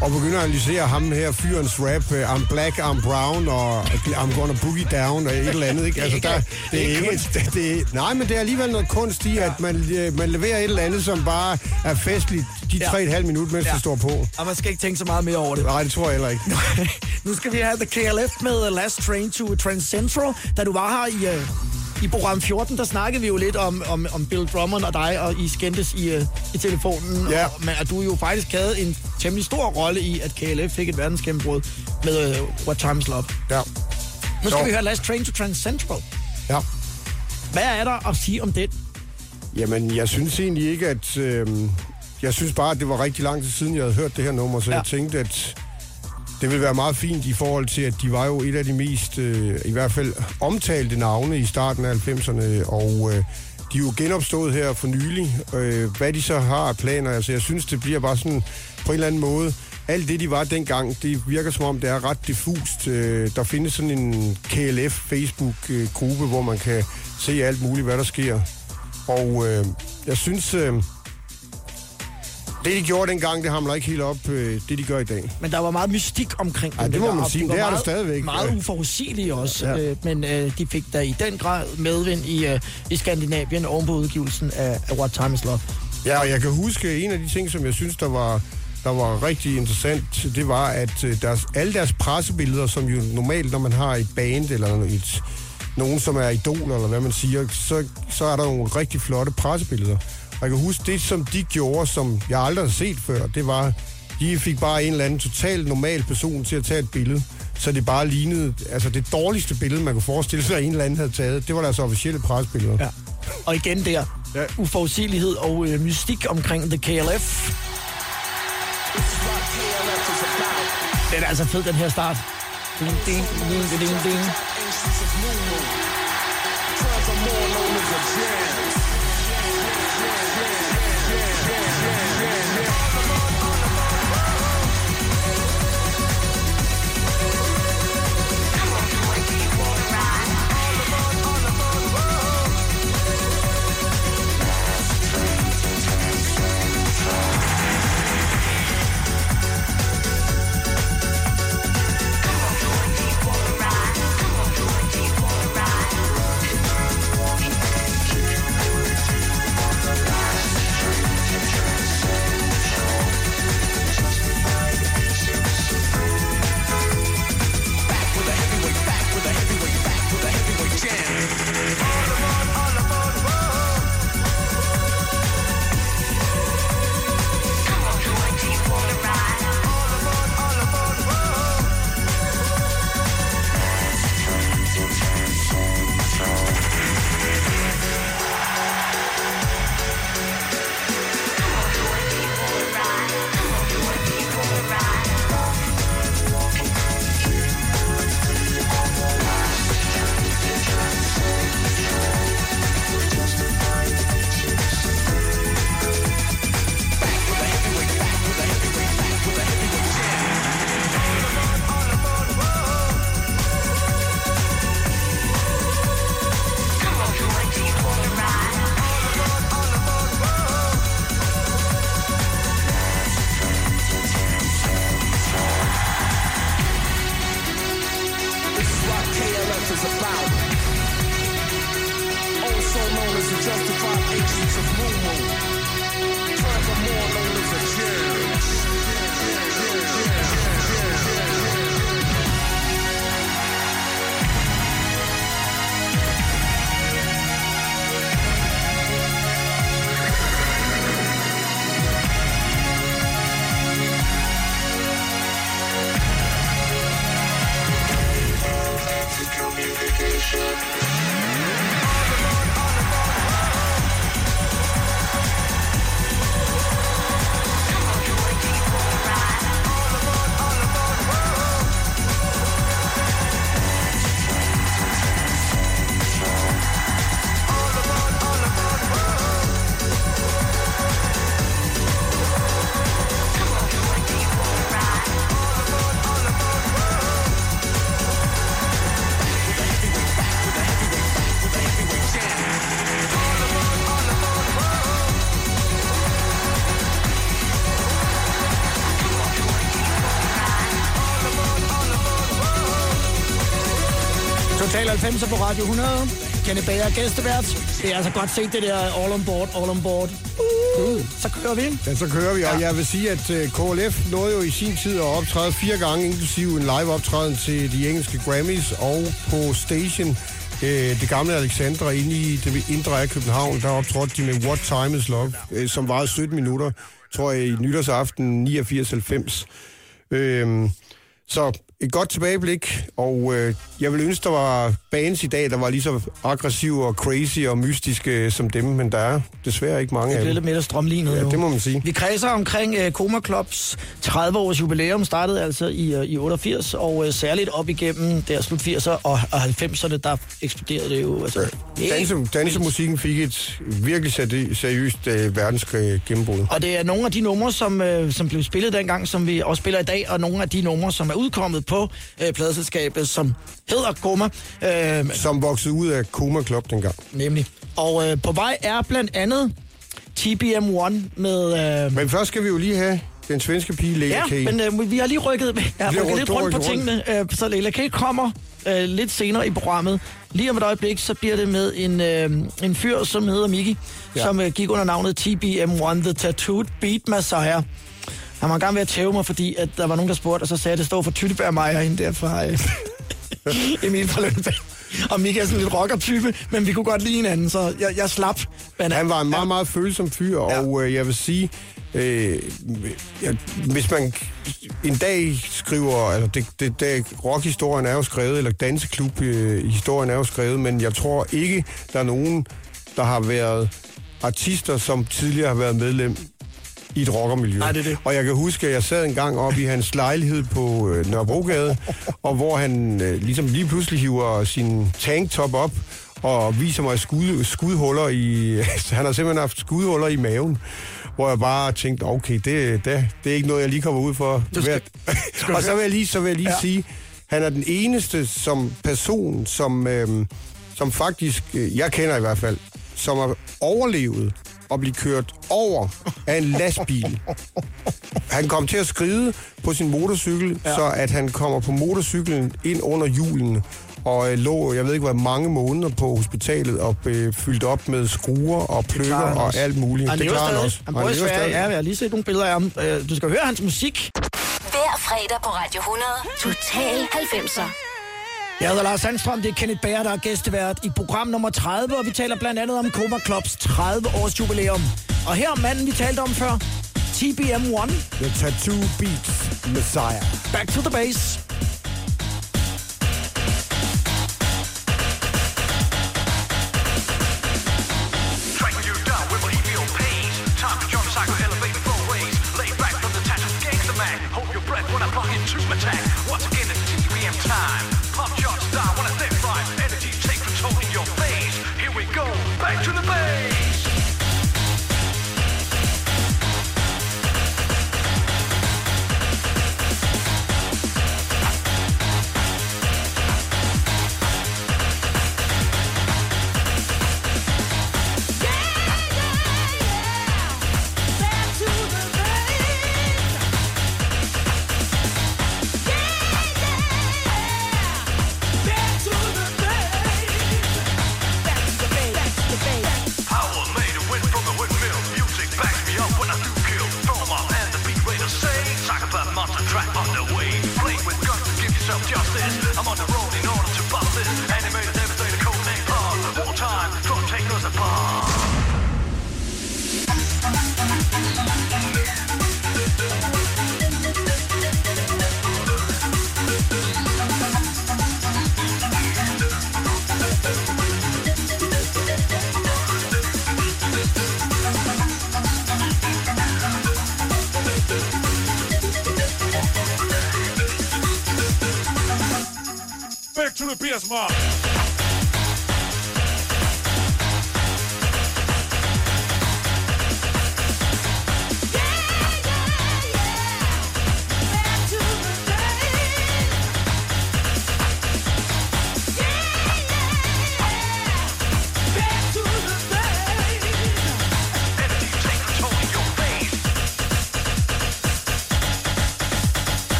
Og begynder at analysere ham her, fyrens rap, øh, I'm black, I'm brown, og I'm gonna boogie down, og et eller andet, ikke? Altså, der, det er ikke, det, det, nej, men det er alligevel noget kunst i, at man, øh, man leverer et eller andet, som bare er festligt de tre et halvt minut, mens Ja. det står på. Og man skal ikke tænke så meget mere over det. Nej, det tror jeg heller ikke. nu skal vi have The KLF med Last Train to Trans Central. Da du var her i, uh, i program 14, der snakkede vi jo lidt om, om, om Bill Drummond og dig, og I skændtes i, uh, i telefonen. Ja. Og, men at du jo faktisk havde en temmelig stor rolle i, at KLF fik et verdensgennembrud med uh, What Time Is Love. Ja. Nu skal Jo. vi høre Last Train to Trans Central. ja. Hvad er der at sige om det? Jamen, jeg synes egentlig ikke, at... Øh, jeg synes bare, at det var rigtig lang tid siden, jeg havde hørt det her nummer, så ja. jeg tænkte, at det vil være meget fint i forhold til, at de var jo et af de mest, øh, i hvert fald omtalte navne i starten af 90'erne, og øh, de er jo genopstået her for nylig. Øh, hvad de så har af planer, altså jeg synes, det bliver bare sådan på en eller anden måde, alt det, de var dengang, det virker som om, det er ret diffust. Øh, der findes sådan en KLF Facebook-gruppe, hvor man kan se alt muligt, hvad der sker. Og øh, jeg synes, øh, det de gjorde dengang, det hamler ikke helt op, øh, det de gør i dag. Men der var meget mystik omkring Ej, den det må man sige. de var Det er der meget, stadigvæk. Meget Ja. uforudsigelige også, ja. Ja. øh, men øh, de fik da i den grad medvind i, øh, i Skandinavien oven på udgivelsen af, af What Time Is Love. Ja, og jeg kan huske, en af de ting, som jeg synes, der var, der var rigtig interessant, det var, at øh, deres, alle deres pressebilleder, som jo normalt, når man har et band eller et, nogen, som er idol, eller hvad man siger, så, så er der nogle rigtig flotte pressebilleder. Jeg kan huske, det som de gjorde, som jeg aldrig har set før, det var, de fik bare en eller anden totalt normal person til at tage et billede, så det bare lignede, altså det dårligste billede, man kunne forestille sig, at en eller anden havde taget, det var deres officielle pressebilleder. Ja. Og igen der. Ja. uforudsigelighed og øh, mystik omkring The KLF. Den er altså fed, den her start. Ding, ding, ding, ding, ding, Radio 100. Kenneth Bager gæstevært. Det er altså godt set det der all on board, all on board. Uh, så kører vi. Ja, så kører vi, og jeg vil sige, at øh, KLF nåede jo i sin tid at optræde fire gange, inklusive en live optræden til de engelske Grammys, og på Station, øh, det gamle Alexandra, inde i det indre af København, der optrådte de med What Time Is Love, øh, som varede 17 minutter, tror jeg, i nytårsaften 89-90. Øhm, så et godt tilbageblik, og øh, jeg vil ønske, der var bands i dag, der var lige så aggressive og crazy og mystiske som dem, men der er desværre ikke mange Det af dem. lidt mere strømlignet Ja, nu. det må man sige. Vi kredser omkring uh, Koma Clubs 30-års jubilæum, startede altså i, uh, i 88, og uh, særligt op igennem der slut 80'er og, og 90'erne, der eksploderede det jo. Altså, helt Danse, dansemusikken fik et virkelig seri- seriøst øh, verdensgennembrud. Og det er nogle af de numre, som, øh, som blev spillet dengang, som vi også spiller i dag, og nogle af de numre, som er udkommet på øh, pladeselskabet, som hedder Koma. Øh, Som voksede ud af Koma Club dengang. nemlig. Og øh, på vej er blandt andet TBM1 med... Øh, Men først skal vi jo lige have den svenske pige Lea Ja, K. men øh, vi har lige rykket, har rykket lidt rykket rundt på rundt. tingene, øh, så Leila K. kommer øh, lidt senere i programmet. Lige om et øjeblik, så bliver det med en, øh, en fyr, som hedder Miki, ja. Ja. som øh, gik under navnet TBM1, The Tattooed Beat Messiah. Han var gang ved at tæve mig, fordi at der var nogen, der spurgte, og så sagde jeg, at det står for Tyttebærmeier hende der fra øh, Emil fra Lønneberg. Og Mika er sådan lidt rocker-type, men vi kunne godt lide hinanden, så jeg, jeg slap. Men, Han var en meget, meget følsom fyr, Ja. og øh, jeg vil sige, øh, ja, hvis man en dag skriver, altså det, det, det, rockhistorien er jo skrevet, eller danseklub-historien er jo skrevet, men jeg tror ikke, der er nogen, der har været artister, som tidligere har været medlem i et rockermiljø. Nej, det er det. Og jeg kan huske, at jeg sad en gang op i hans lejlighed på øh, Nørrebrogade, og hvor han øh, ligesom lige pludselig hiver sin tanktop op og viser mig skud, skudhuller i... han har simpelthen haft skudhuller i maven, hvor jeg bare tænkte, okay, det, det, det er ikke noget, jeg lige kommer ud for. Du skal- Hvert- og så vil jeg lige, så vil jeg lige Ja. ja. sige, han er den eneste som person, som, øhm, som faktisk, øh, jeg kender i hvert fald, som har overlevet at blive kørt over af en lastbil. Han kom til at skride på sin motorcykel, ja. så at han kommer på motorcyklen ind under julen og øh, lå, jeg ved ikke hvor mange måneder på hospitalet og blev fyldt op med skruer og pløkker han og alt muligt. Han det klarer han stadig. også. Han i lever stadig. Ja, jeg har lige set nogle billeder af ham. Øh, Du skal høre hans musik. Hver fredag på Radio 100. Total 90'er. Jeg hedder Lars Sandstrøm, det er Kenneth Bager, der er gæstevært i program nummer 30, og vi taler blandt andet om Coma Clubs 30-års jubilæum. Og her er manden, vi talte om før, TBM1, The Tattoo Beats Messiah. Back to the Base.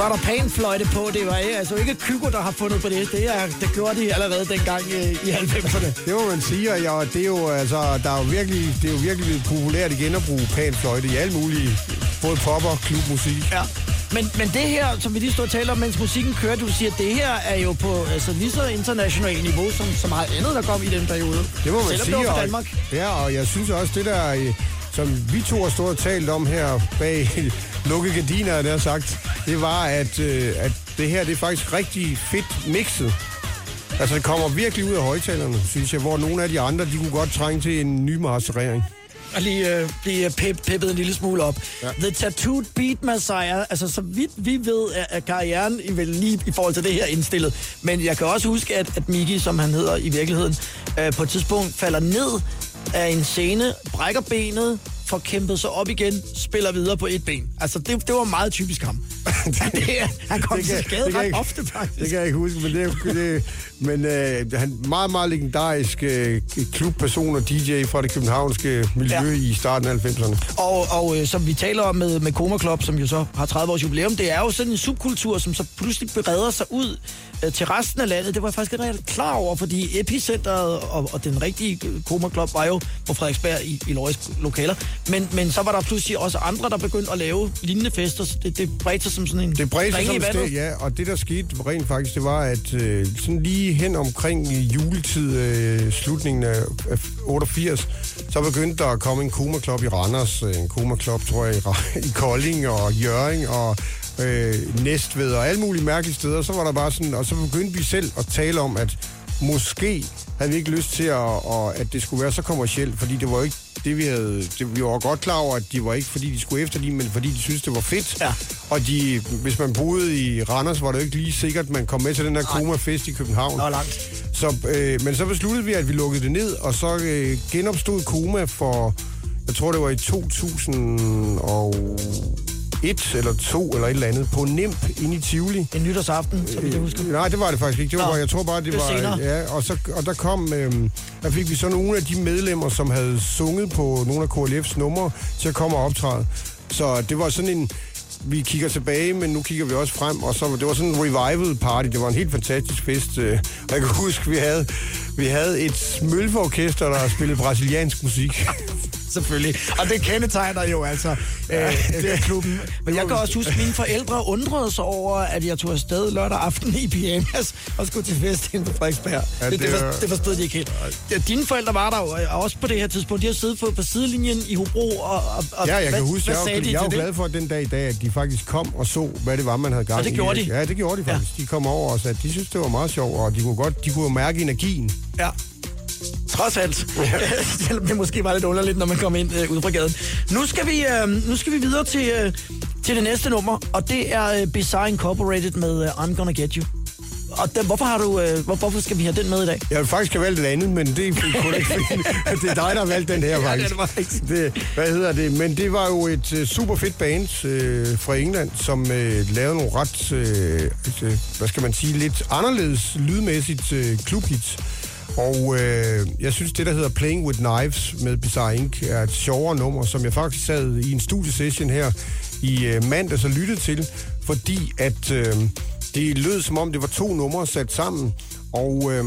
Så er der panfløjte på. Det var altså ikke Kygo, der har fundet på det. Det, er, det gjorde de allerede dengang øh, i 90'erne. Det må man sige, og ja, det er jo, altså, der er jo virkelig, det er jo virkelig populært igen at bruge panfløjte i alle mulige, både pop og klubmusik. Ja. Men, men det her, som vi lige stod og talte om, mens musikken kører, du siger, det her er jo på altså, lige så internationalt niveau, som så meget andet, der kom i den periode. Det må man Selvom sige. det var for og- Danmark. Ja, og jeg synes også, det der, øh, som vi to har stået og talt om her bag lukkede gardiner, det har sagt, det var, at, øh, at det her det er faktisk rigtig fedt mixet. Altså, det kommer virkelig ud af højtalerne, synes jeg, hvor nogle af de andre, de kunne godt trænge til en ny masterering. Og lige øh, blive pep, peppet en lille smule op. Ja. The Tattooed Beat Messiah, altså så vidt vi ved, er, er karrieren i, vel lige i forhold til det her indstillet. Men jeg kan også huske, at, at Miki, som han hedder i virkeligheden, øh, på et tidspunkt falder ned af en scene, brækker benet, får kæmpet sig op igen, spiller videre på et ben. Altså, det, det var meget typisk ham. det, er- han kom Det til kan- skade det kan ret ofte, faktisk. Det kan jeg ikke huske, men det er det, men øh, han meget, meget legendarisk øh, klubperson og DJ fra det københavnske miljø Ja. i starten af 90'erne. Og, og øh, som vi taler om med, med Koma Club, som jo så har 30 års jubilæum, det er jo sådan en subkultur, som så pludselig bereder sig ud øh, til resten af landet. Det var jeg faktisk ikke rigtig klar over, fordi epicenteret og, og den rigtige øh, Koma Club var jo på Frederiksberg i, i Loris lokaler. Men, men så var der pludselig også andre, der begyndte at lave lignende fester, så det, det bredte sig som sådan en Det bredte sig som sted, ja, og det der skete rent faktisk, det var, at øh, sådan lige hen omkring juletid, øh, slutningen af, af 88, så begyndte der at komme en Koma Club i Randers, øh, en Koma Club, tror jeg, i, Kolding og Jøring og øh, Næstved og alle mulige mærkelige steder. Så var der bare sådan, og så begyndte vi selv at tale om, at måske havde vi ikke lyst til, at, og, at det skulle være så kommercielt, fordi det var jo ikke det, vi havde... Det, vi var godt klar over, at de var ikke, fordi de skulle efterligne, men fordi de syntes, det var fedt. Ja. Og de, hvis man boede i Randers, var det jo ikke lige sikkert, at man kom med til den her Koma-fest i København. Nå, langt. Så, øh, men så besluttede vi, at vi lukkede det ned, og så øh, genopstod Koma for, jeg tror det var i 2001 eller 2 eller et eller andet, på NIMP inde i Tivoli. En nytårsaften, så vidt jeg husker. Øh, Nej, det var det faktisk ikke. Det var, Nå, jeg tror bare, det, det var var... senere. Ja, og, så, og der kom... Øh, der fik vi så nogle af de medlemmer, som havde sunget på nogle af KLF's numre, til at komme og optræde. Så det var sådan en... Vi kigger tilbage, men nu kigger vi også frem, og så det var sådan en revival party. Det var en helt fantastisk fest. øh, Og jeg kan huske, vi havde, vi havde et smølforkester, der spillede brasiliansk musik. Selvfølgelig. Og det kendetegner jo altså øh, det er klubben. Men jeg kan også huske, at mine forældre undrede sig over, at jeg tog afsted lørdag aften i pyjamas og skulle til fest inde på Frederiksberg. Ja, det, det, var- det forstod de ikke helt. Ja, Dine forældre var der jo øh, også på det her tidspunkt. De har siddet på, på sidelinjen i Hobro. Og, og, og Ja, jeg hvad, kan huske, hvad jeg, jeg er til glad for den dag i dag, at de faktisk kom og så, hvad det var, man havde gang Og det i. gjorde de? Ja, det gjorde de faktisk. Ja. De kom over og sagde, at de synes, det var meget sjovt, og de kunne godt de kunne mærke energien. Ja. Trods alt. Selvom det måske var lidt underligt, når man kom ind øh, ud fra gaden. Nu skal vi, øh, nu skal vi videre til, øh, til det næste nummer, og det er øh, Bizarre Incorporated med øh, I'm Gonna Get You. Og den, hvorfor, har du, øh, hvor, hvorfor skal vi have den med i dag? Jeg ville faktisk have valgt et andet, men det er kun ikke at det er dig, der har valgt den her, det er faktisk. det faktisk. Det, hvad hedder det? Men det var jo et uh, super fedt band uh, fra England, som uh, lavede nogle ret, uh, uh, hvad skal man sige, lidt anderledes lydmæssigt uh, klubhits. Og øh, jeg synes, det der hedder Playing With Knives med Bizarre Inc. er et sjovere nummer, som jeg faktisk sad i en studiesession her i øh, mandags og lyttede til, fordi at øh, det lød som om, det var to numre sat sammen. Og øh,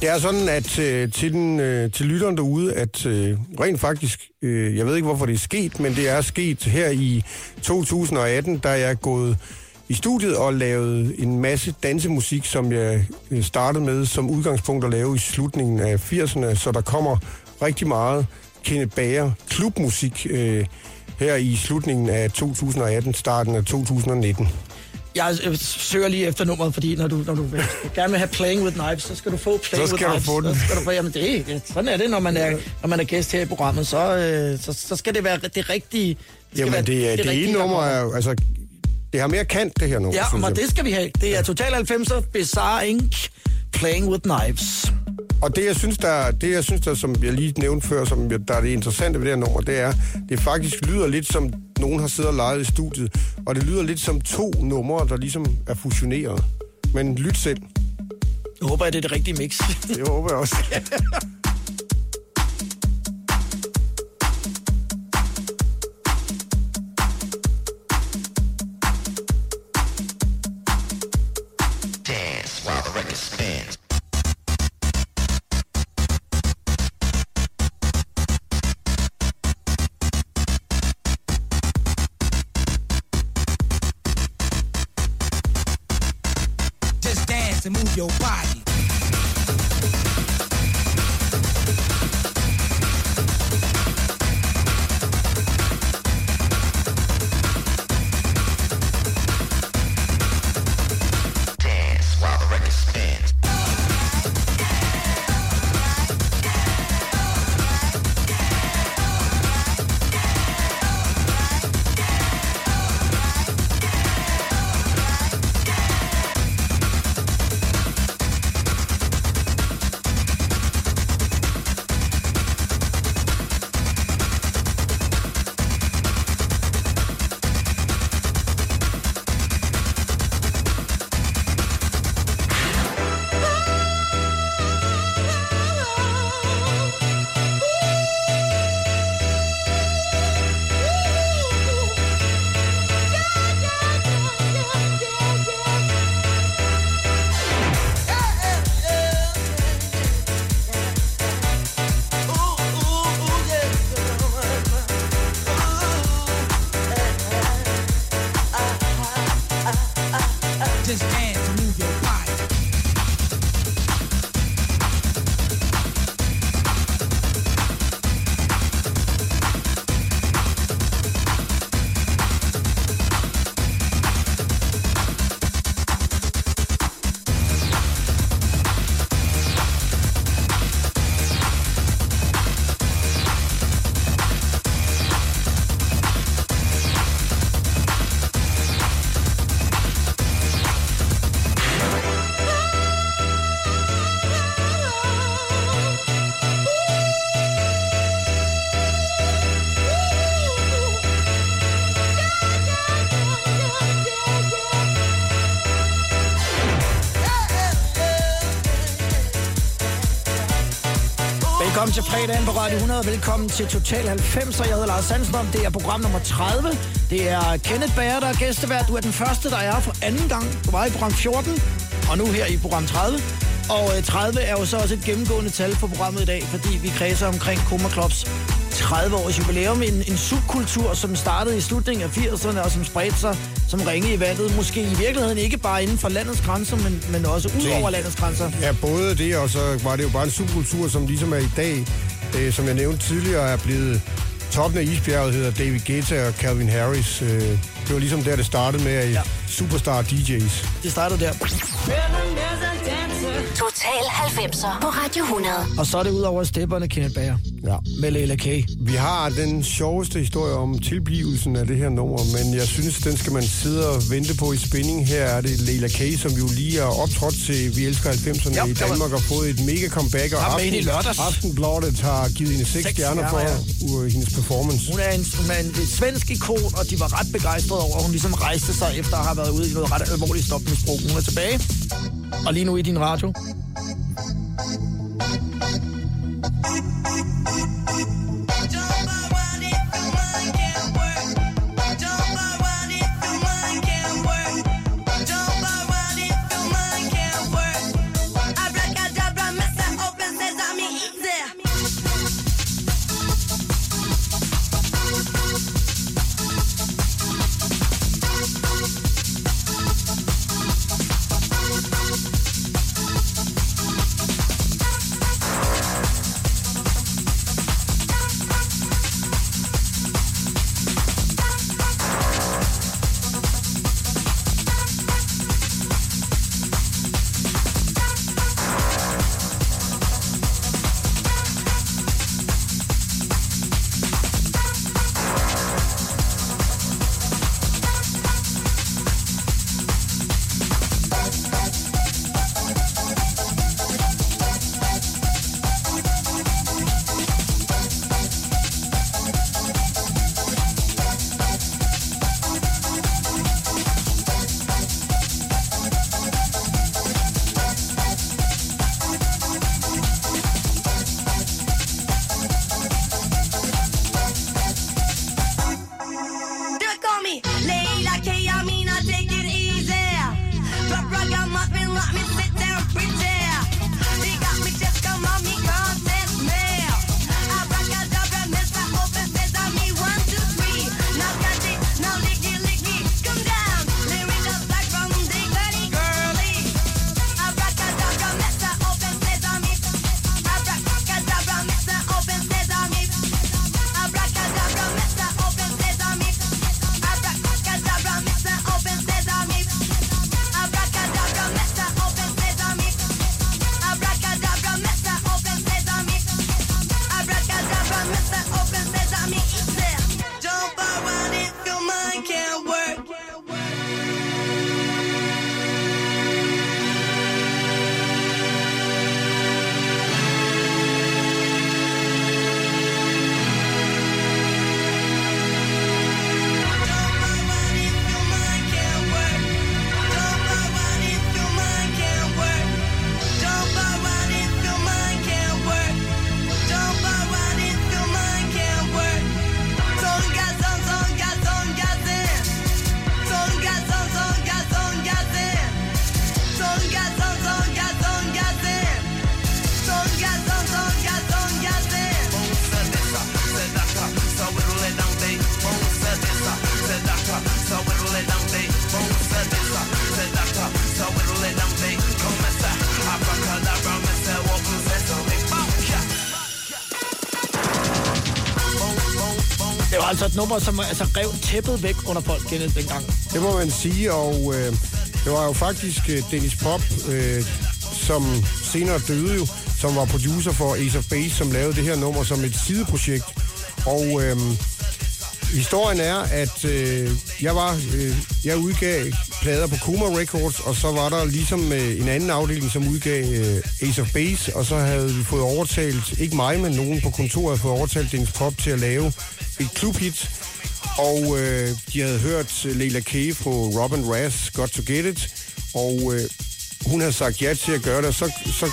det er sådan, at øh, til, den, øh, til lytteren derude, at øh, rent faktisk, øh, jeg ved ikke, hvorfor det er sket, men det er sket her i 2018, da jeg er gået i studiet og lavet en masse dansemusik, som jeg øh, startede med som udgangspunkt at lave i slutningen af 80'erne, så der kommer rigtig meget Kenneth Bager klubmusik øh, her i slutningen af 2018, starten af 2019. Jeg øh, søger lige efter nummeret, fordi når du, når du gerne vil have Playing With Knives, så skal du få Playing Så skal With du Knives. få den. Så skal du få, jamen det, det, sådan er det, når man er, når man er gæst her i programmet. Så, øh, så, så skal det være det rigtige. Det Jamen, være det, er, det, rigtige, ene nummer er altså, det har mere kant, det her nummer, Ja, men det skal vi have. Det er Total 90'er, Bizarre Inc., Playing With Knives. Og det, jeg synes, der, det, jeg synes der, som jeg lige nævnte før, som jeg- der er det interessante ved det her nummer, det er, det faktisk lyder lidt som, nogen har siddet og leget i studiet, og det lyder lidt som to numre, der ligesom er fusioneret. Men lyt selv. Jeg håber, at det er det rigtige mix. Det håber jeg også. spins. Just dance and move your body. Fredagen på Radio 100. Velkommen til Total 90. Jeg hedder Lars Sandstrøm. Det er program nummer 30. Det er Kenneth Bager, der er gæstevært. Du er den første, der er for anden gang. Du var i program 14, og nu her i program 30. Og øh, 30 er jo så også et gennemgående tal for programmet i dag, fordi vi kredser omkring Koma Clubs 30 års jubilæum. En, en subkultur, som startede i slutningen af 80'erne og som spredte sig som ringe i vandet. Måske i virkeligheden ikke bare inden for landets grænser, men, men også ud over landets grænser. Ja, både det, og så var det jo bare en subkultur, som ligesom er i dag, øh, som jeg nævnte tidligere, er blevet toppen af isbjerget, hedder David Guetta og Calvin Harris. Øh, det var ligesom der, det startede med ja. Ja. superstar DJ's. Det startede der. Total 90'er på Radio 100. Og så er det ud over stepperne, Kenneth Bager. Ja. Med Leila K. Vi har den sjoveste historie om tilblivelsen af det her nummer, men jeg synes, den skal man sidde og vente på i spænding. Her er det Leila K., som jo lige er optrådt til Vi Elsker 90'erne Jo, i Danmark og fået et mega comeback. Og lørdags. Aftenbladet har givet hende 6 Seks stjerner for stjerner, uh, hendes performance. Hun er en, hun er en, svensk ikon, og de var ret begejstrede over, at hun ligesom rejste sig efter at have været ude i noget ret alvorligt stofmisbrug. Hun er tilbage, og lige nu i din radio. altså et nummer, som altså, rev tæppet væk under folk Kenneth, dengang. Det må man sige, og øh, det var jo faktisk øh, Dennis Pop, øh, som senere døde jo, som var producer for Ace of Base, som lavede det her nummer som et sideprojekt. Og øh, historien er, at øh, jeg var, øh, jeg udgav plader på Kuma Records, og så var der ligesom øh, en anden afdeling, som udgav øh, Ace of Base, og så havde vi fået overtalt, ikke mig, men nogen på kontoret havde fået overtalt Dennis Pop til at lave et klubhit, og øh, de havde hørt øh, Leila K. på Robin Rass, Got to Get It, og øh, hun havde sagt ja til at gøre det, og så, så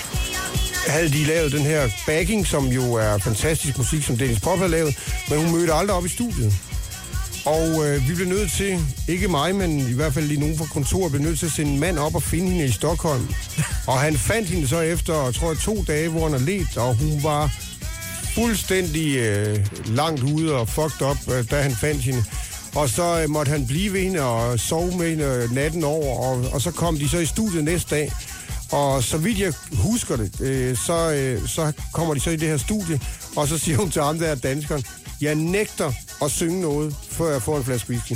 havde de lavet den her backing, som jo er fantastisk musik, som Dennis Pop havde lavet, men hun mødte aldrig op i studiet. Og øh, vi blev nødt til, ikke mig, men i hvert fald lige nogen fra kontoret, blev nødt til at sende en mand op og finde hende i Stockholm. Og han fandt hende så efter, jeg tror to dage, hvor han har let, og hun var fuldstændig øh, langt ude og fucked up, øh, da han fandt hende. Og så øh, måtte han blive ved hende og sove med hende øh, natten over, og, og så kom de så i studiet næste dag. Og så vidt jeg husker det, øh, så, øh, så kommer de så i det her studie, og så siger hun til ham der, danskeren, jeg nægter at synge noget, før jeg får en flaske whisky.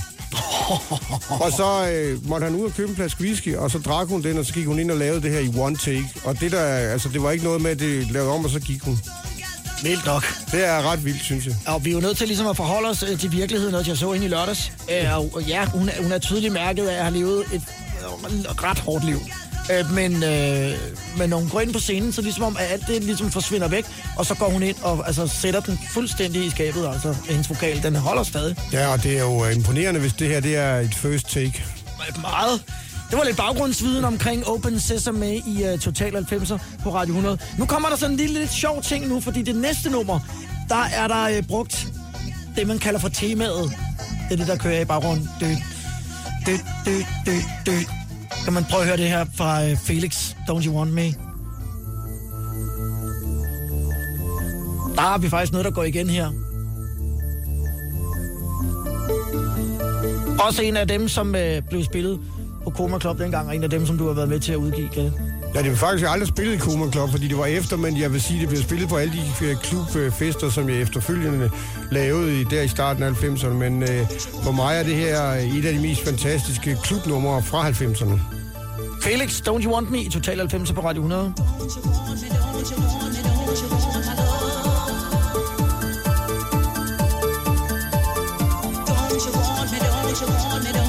og så øh, måtte han ud og købe en flaske whisky, og så drak hun den, og så gik hun ind og lavede det her i one take. Og det der, altså det var ikke noget med, at det lavede om, og så gik hun. Vildt nok. Det er ret vildt, synes jeg. Og vi er jo nødt til ligesom at forholde os øh, til virkeligheden, når jeg så ind i lørdags. Øh, og ja, hun er, hun er tydeligt mærket af at have levet et øh, ret hårdt liv. Øh, men, øh, men når hun går ind på scenen, så ligesom om, at alt det ligesom forsvinder væk, og så går hun ind og altså, sætter den fuldstændig i skabet, altså hendes vokal, den holder stadig. Ja, og det er jo imponerende, hvis det her det er et first take. Meget. Det var lidt baggrundsviden omkring Open Sesame i uh, Total 90'er på Radio 100. Nu kommer der sådan en lille lidt sjov ting nu, fordi det næste nummer, der er der uh, brugt det, man kalder for temaet. Det er det, der kører i baggrunden. Dø, dø, dø, dø, dø. Kan man prøve at høre det her fra uh, Felix, Don't You Want Me? Der har vi faktisk noget, der går igen her. Også en af dem, som uh, blev spillet på Koma Club dengang, og en af dem, som du har været med til at udgive, Kenneth. Ja, det var faktisk aldrig spillet i Koma Club, fordi det var efter, men jeg vil sige, det blev spillet på alle de øh, klubfester, som jeg efterfølgende lavede i, der i starten af 90'erne. Men øh, for mig er det her et af de mest fantastiske klubnumre fra 90'erne. Felix, Don't You Want Me i Total 90 på Radio 100. Total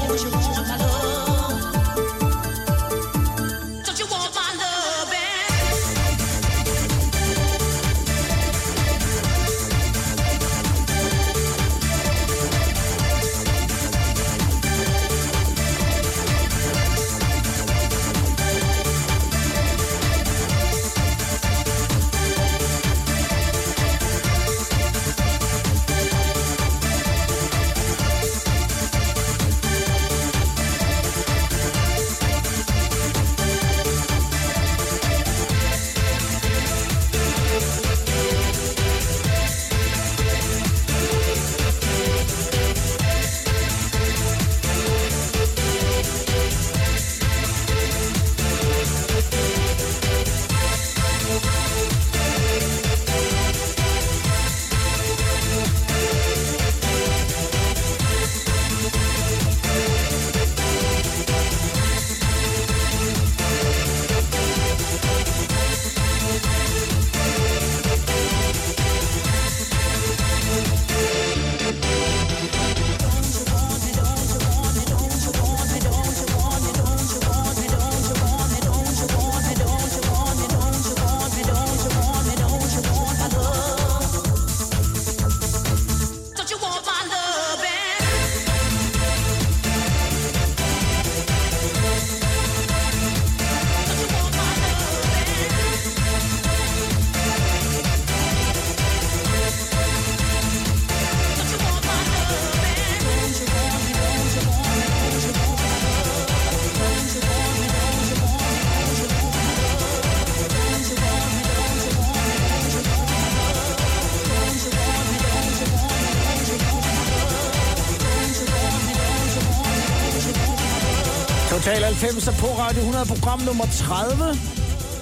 90 på Radio 100, program nummer 30.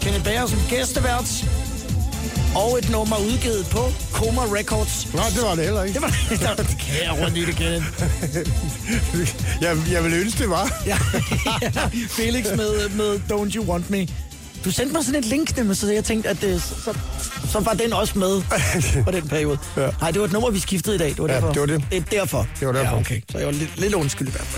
Kenneth Bager som gæstevært. og et nummer udgivet på Coma Records. Nå, det var det heller ikke. Det var det. kan jeg rundt i det, Kenneth. jeg, jeg ville ønske, det var. Ja, ja. Felix med, med Don't You Want Me. Du sendte mig sådan et link, nemlig, så jeg tænkte, at det, så, så var den også med på den periode. Ja. Nej, det var et nummer, vi skiftede i dag. Det var Ja, derfor. det var det. Det er derfor. Det var derfor. Ja, okay. Så jeg var lidt, lidt undskyld i hvert fald.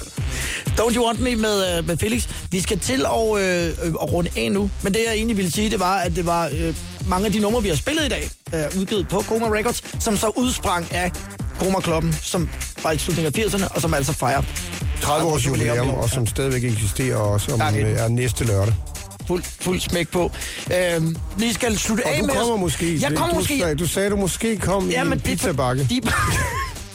Don't You Want Me med, øh, med Felix. Vi skal til at, øh, at runde af nu. Men det, jeg egentlig ville sige, det var, at det var øh, mange af de numre, vi har spillet i dag, øh, udgivet på Coma Records, som så udsprang af Coma Klubben, som var i slutningen af 80'erne, og som altså fejrer 30 års jubilæum, og som stadigvæk eksisterer også om Tak, øh, er næste lørdag. fuld, fuld smæk på. Øhm, vi skal slutte Og af du med... kommer måske. Jeg kommer du, måske... Du sagde, du måske kom Ja, i men det pizzabakke. De...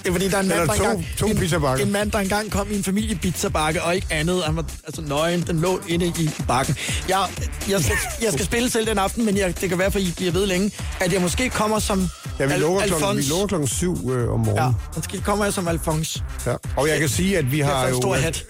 Det er fordi, der er en mand, der to- engang, to en, en mand, der engang kom i en familie pizzabakke, og ikke andet. Han var altså nøgen, den lå inde i bakken. Jeg, jeg, skal, jeg skal spille selv den aften, men jeg, det kan være, for I bliver ved længe, at jeg måske kommer som Ja, vi Al- lukker klokken, vi Alfons. lukker klokken syv øh, om Ja, morgenen. måske kommer jeg som Alfons. Ja. Og jeg kan sige, at vi Jeg har en jo... stor hat.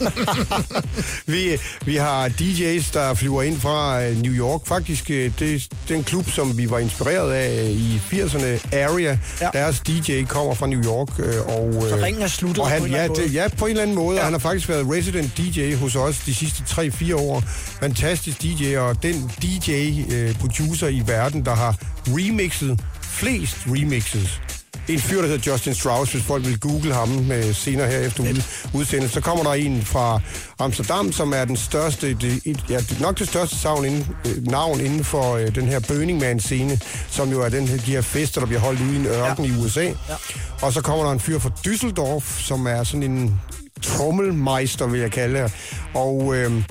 vi, vi har DJ's, der flyver ind fra øh, New York. Faktisk, øh, det er den klub, som vi var inspireret af i 80'erne, Area. Ja. Ja. Deres DJ kommer fra New York. øh, Og, Så ringen er sluttet og på han, en eller ja, måde. det, ja, på en eller anden måde. Ja. Ja. Han har faktisk været resident DJ hos os de sidste 3-4 år. Fantastisk DJ, og den DJ-producer i verden, der har remixet flest remixes. En fyr, der hedder Justin Strauss, hvis folk vil google ham øh, senere her efter ud, udsendelsen. Så kommer der en fra Amsterdam, som er den største, det, ja, nok det største savn inden, øh, navn inden for øh, den her Burning Man-scene, som jo er den her, de her fester, der bliver holdt ude i en ørken ja. i USA. Ja. Og så kommer der en fyr fra Düsseldorf, som er sådan en trommelmeister, vil jeg kalde det. Og øh,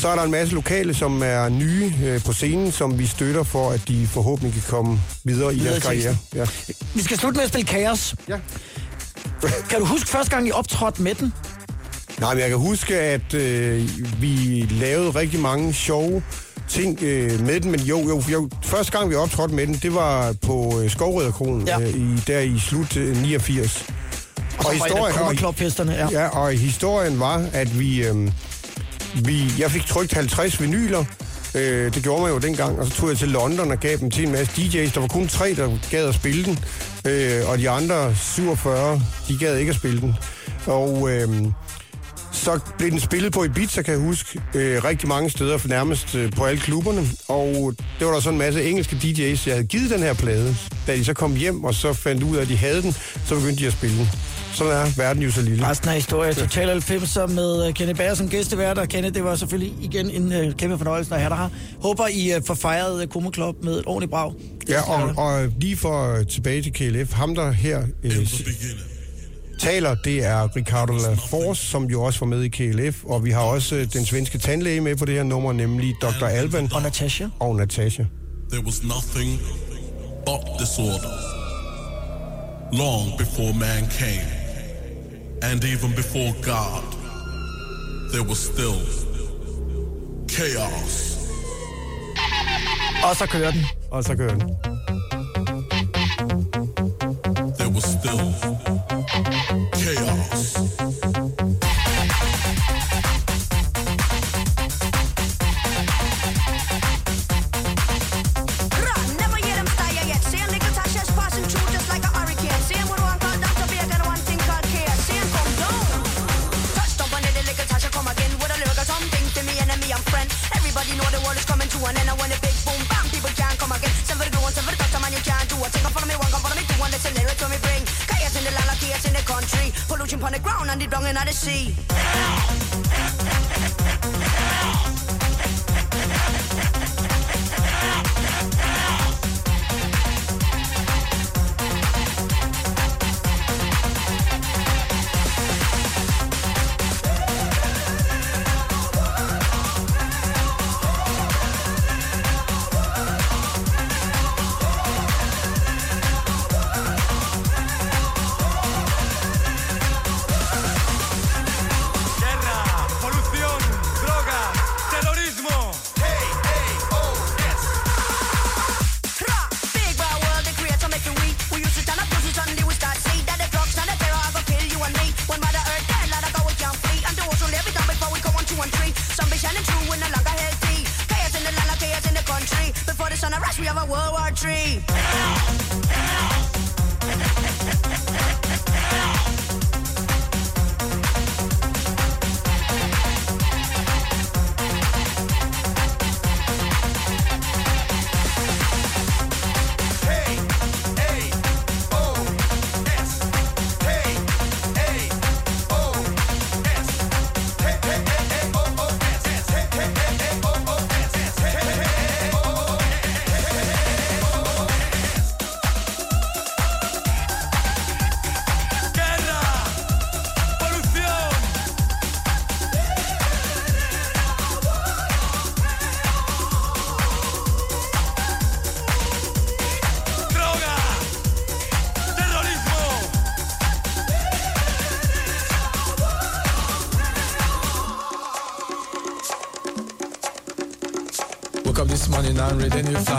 så er der en masse lokale, som er nye øh, på scenen, som vi støtter for, at de forhåbentlig kan komme videre i Videre deres karriere. Ja. Vi skal slutte med at spille Chaos. Ja. Kan du huske første gang, I optrådte med den? Nej, men jeg kan huske, at øh, vi lavede rigtig mange sjove ting øh, med den, men jo, jo, jo, første gang vi optrådte med den, det var på øh, Skovrederkronen, Ja. øh, i, der i slut øh, 89. Og, og historien, og, ja. ja, og historien var, at vi, øh, vi jeg fik trykt 50 vinyler, øh, det gjorde man jo dengang, og så tog jeg til London og gav dem til en masse DJ's. Der var kun tre, der gad at spille den, øh, og de andre 47, de gad ikke at spille den. Og... Øh, så blev den spillet på Ibiza, kan jeg huske, øh, rigtig mange steder, for nærmest øh, på alle klubberne. Og det var der så en masse engelske DJ's, jeg havde givet den her plade. Da de så kom hjem og så fandt ud af, at de havde den, så begyndte de at spille den. Sådan er verden jo så lille. Resten af historien. Total 90'er med uh, Kenneth Bager som gæstevært. Og Kenneth, det var selvfølgelig igen en uh, kæmpe fornøjelse at have dig her. Håber, I uh, får fejret Koma Club med et ordentligt brag. Ja, og, og lige for øh, tilbage til KLF, ham der her øh, taler, det er Ricardo Laforce, som jo også var med i KLF, og vi har også øh, den svenske tandlæge med på det her nummer, nemlig Dr. Alban Og Natasha. og Natasha. There was nothing but disorder. Long before man came, and even before God, there was still chaos. Og så kører den. Og så kører den. There was still chaos. The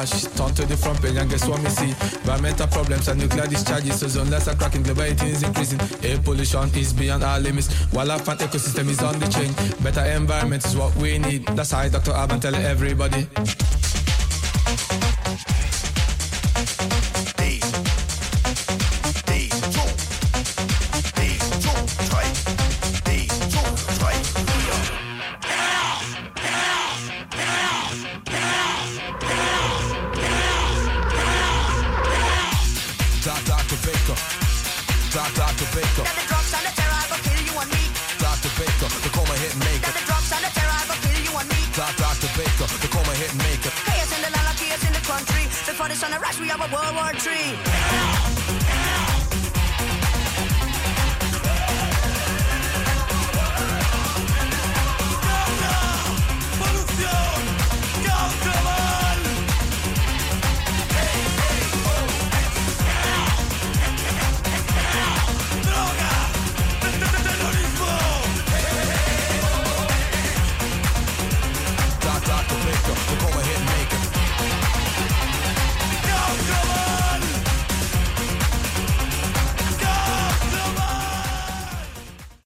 read a new. Turn to the front page and guess what me see? Environmental problems and nuclear discharges. Ozone less are cracking, global heating is increasing. Air pollution is beyond our limits. Wildlife and ecosystem is on the change. Better environment is what we need. That's how Dr. Alban tell everybody.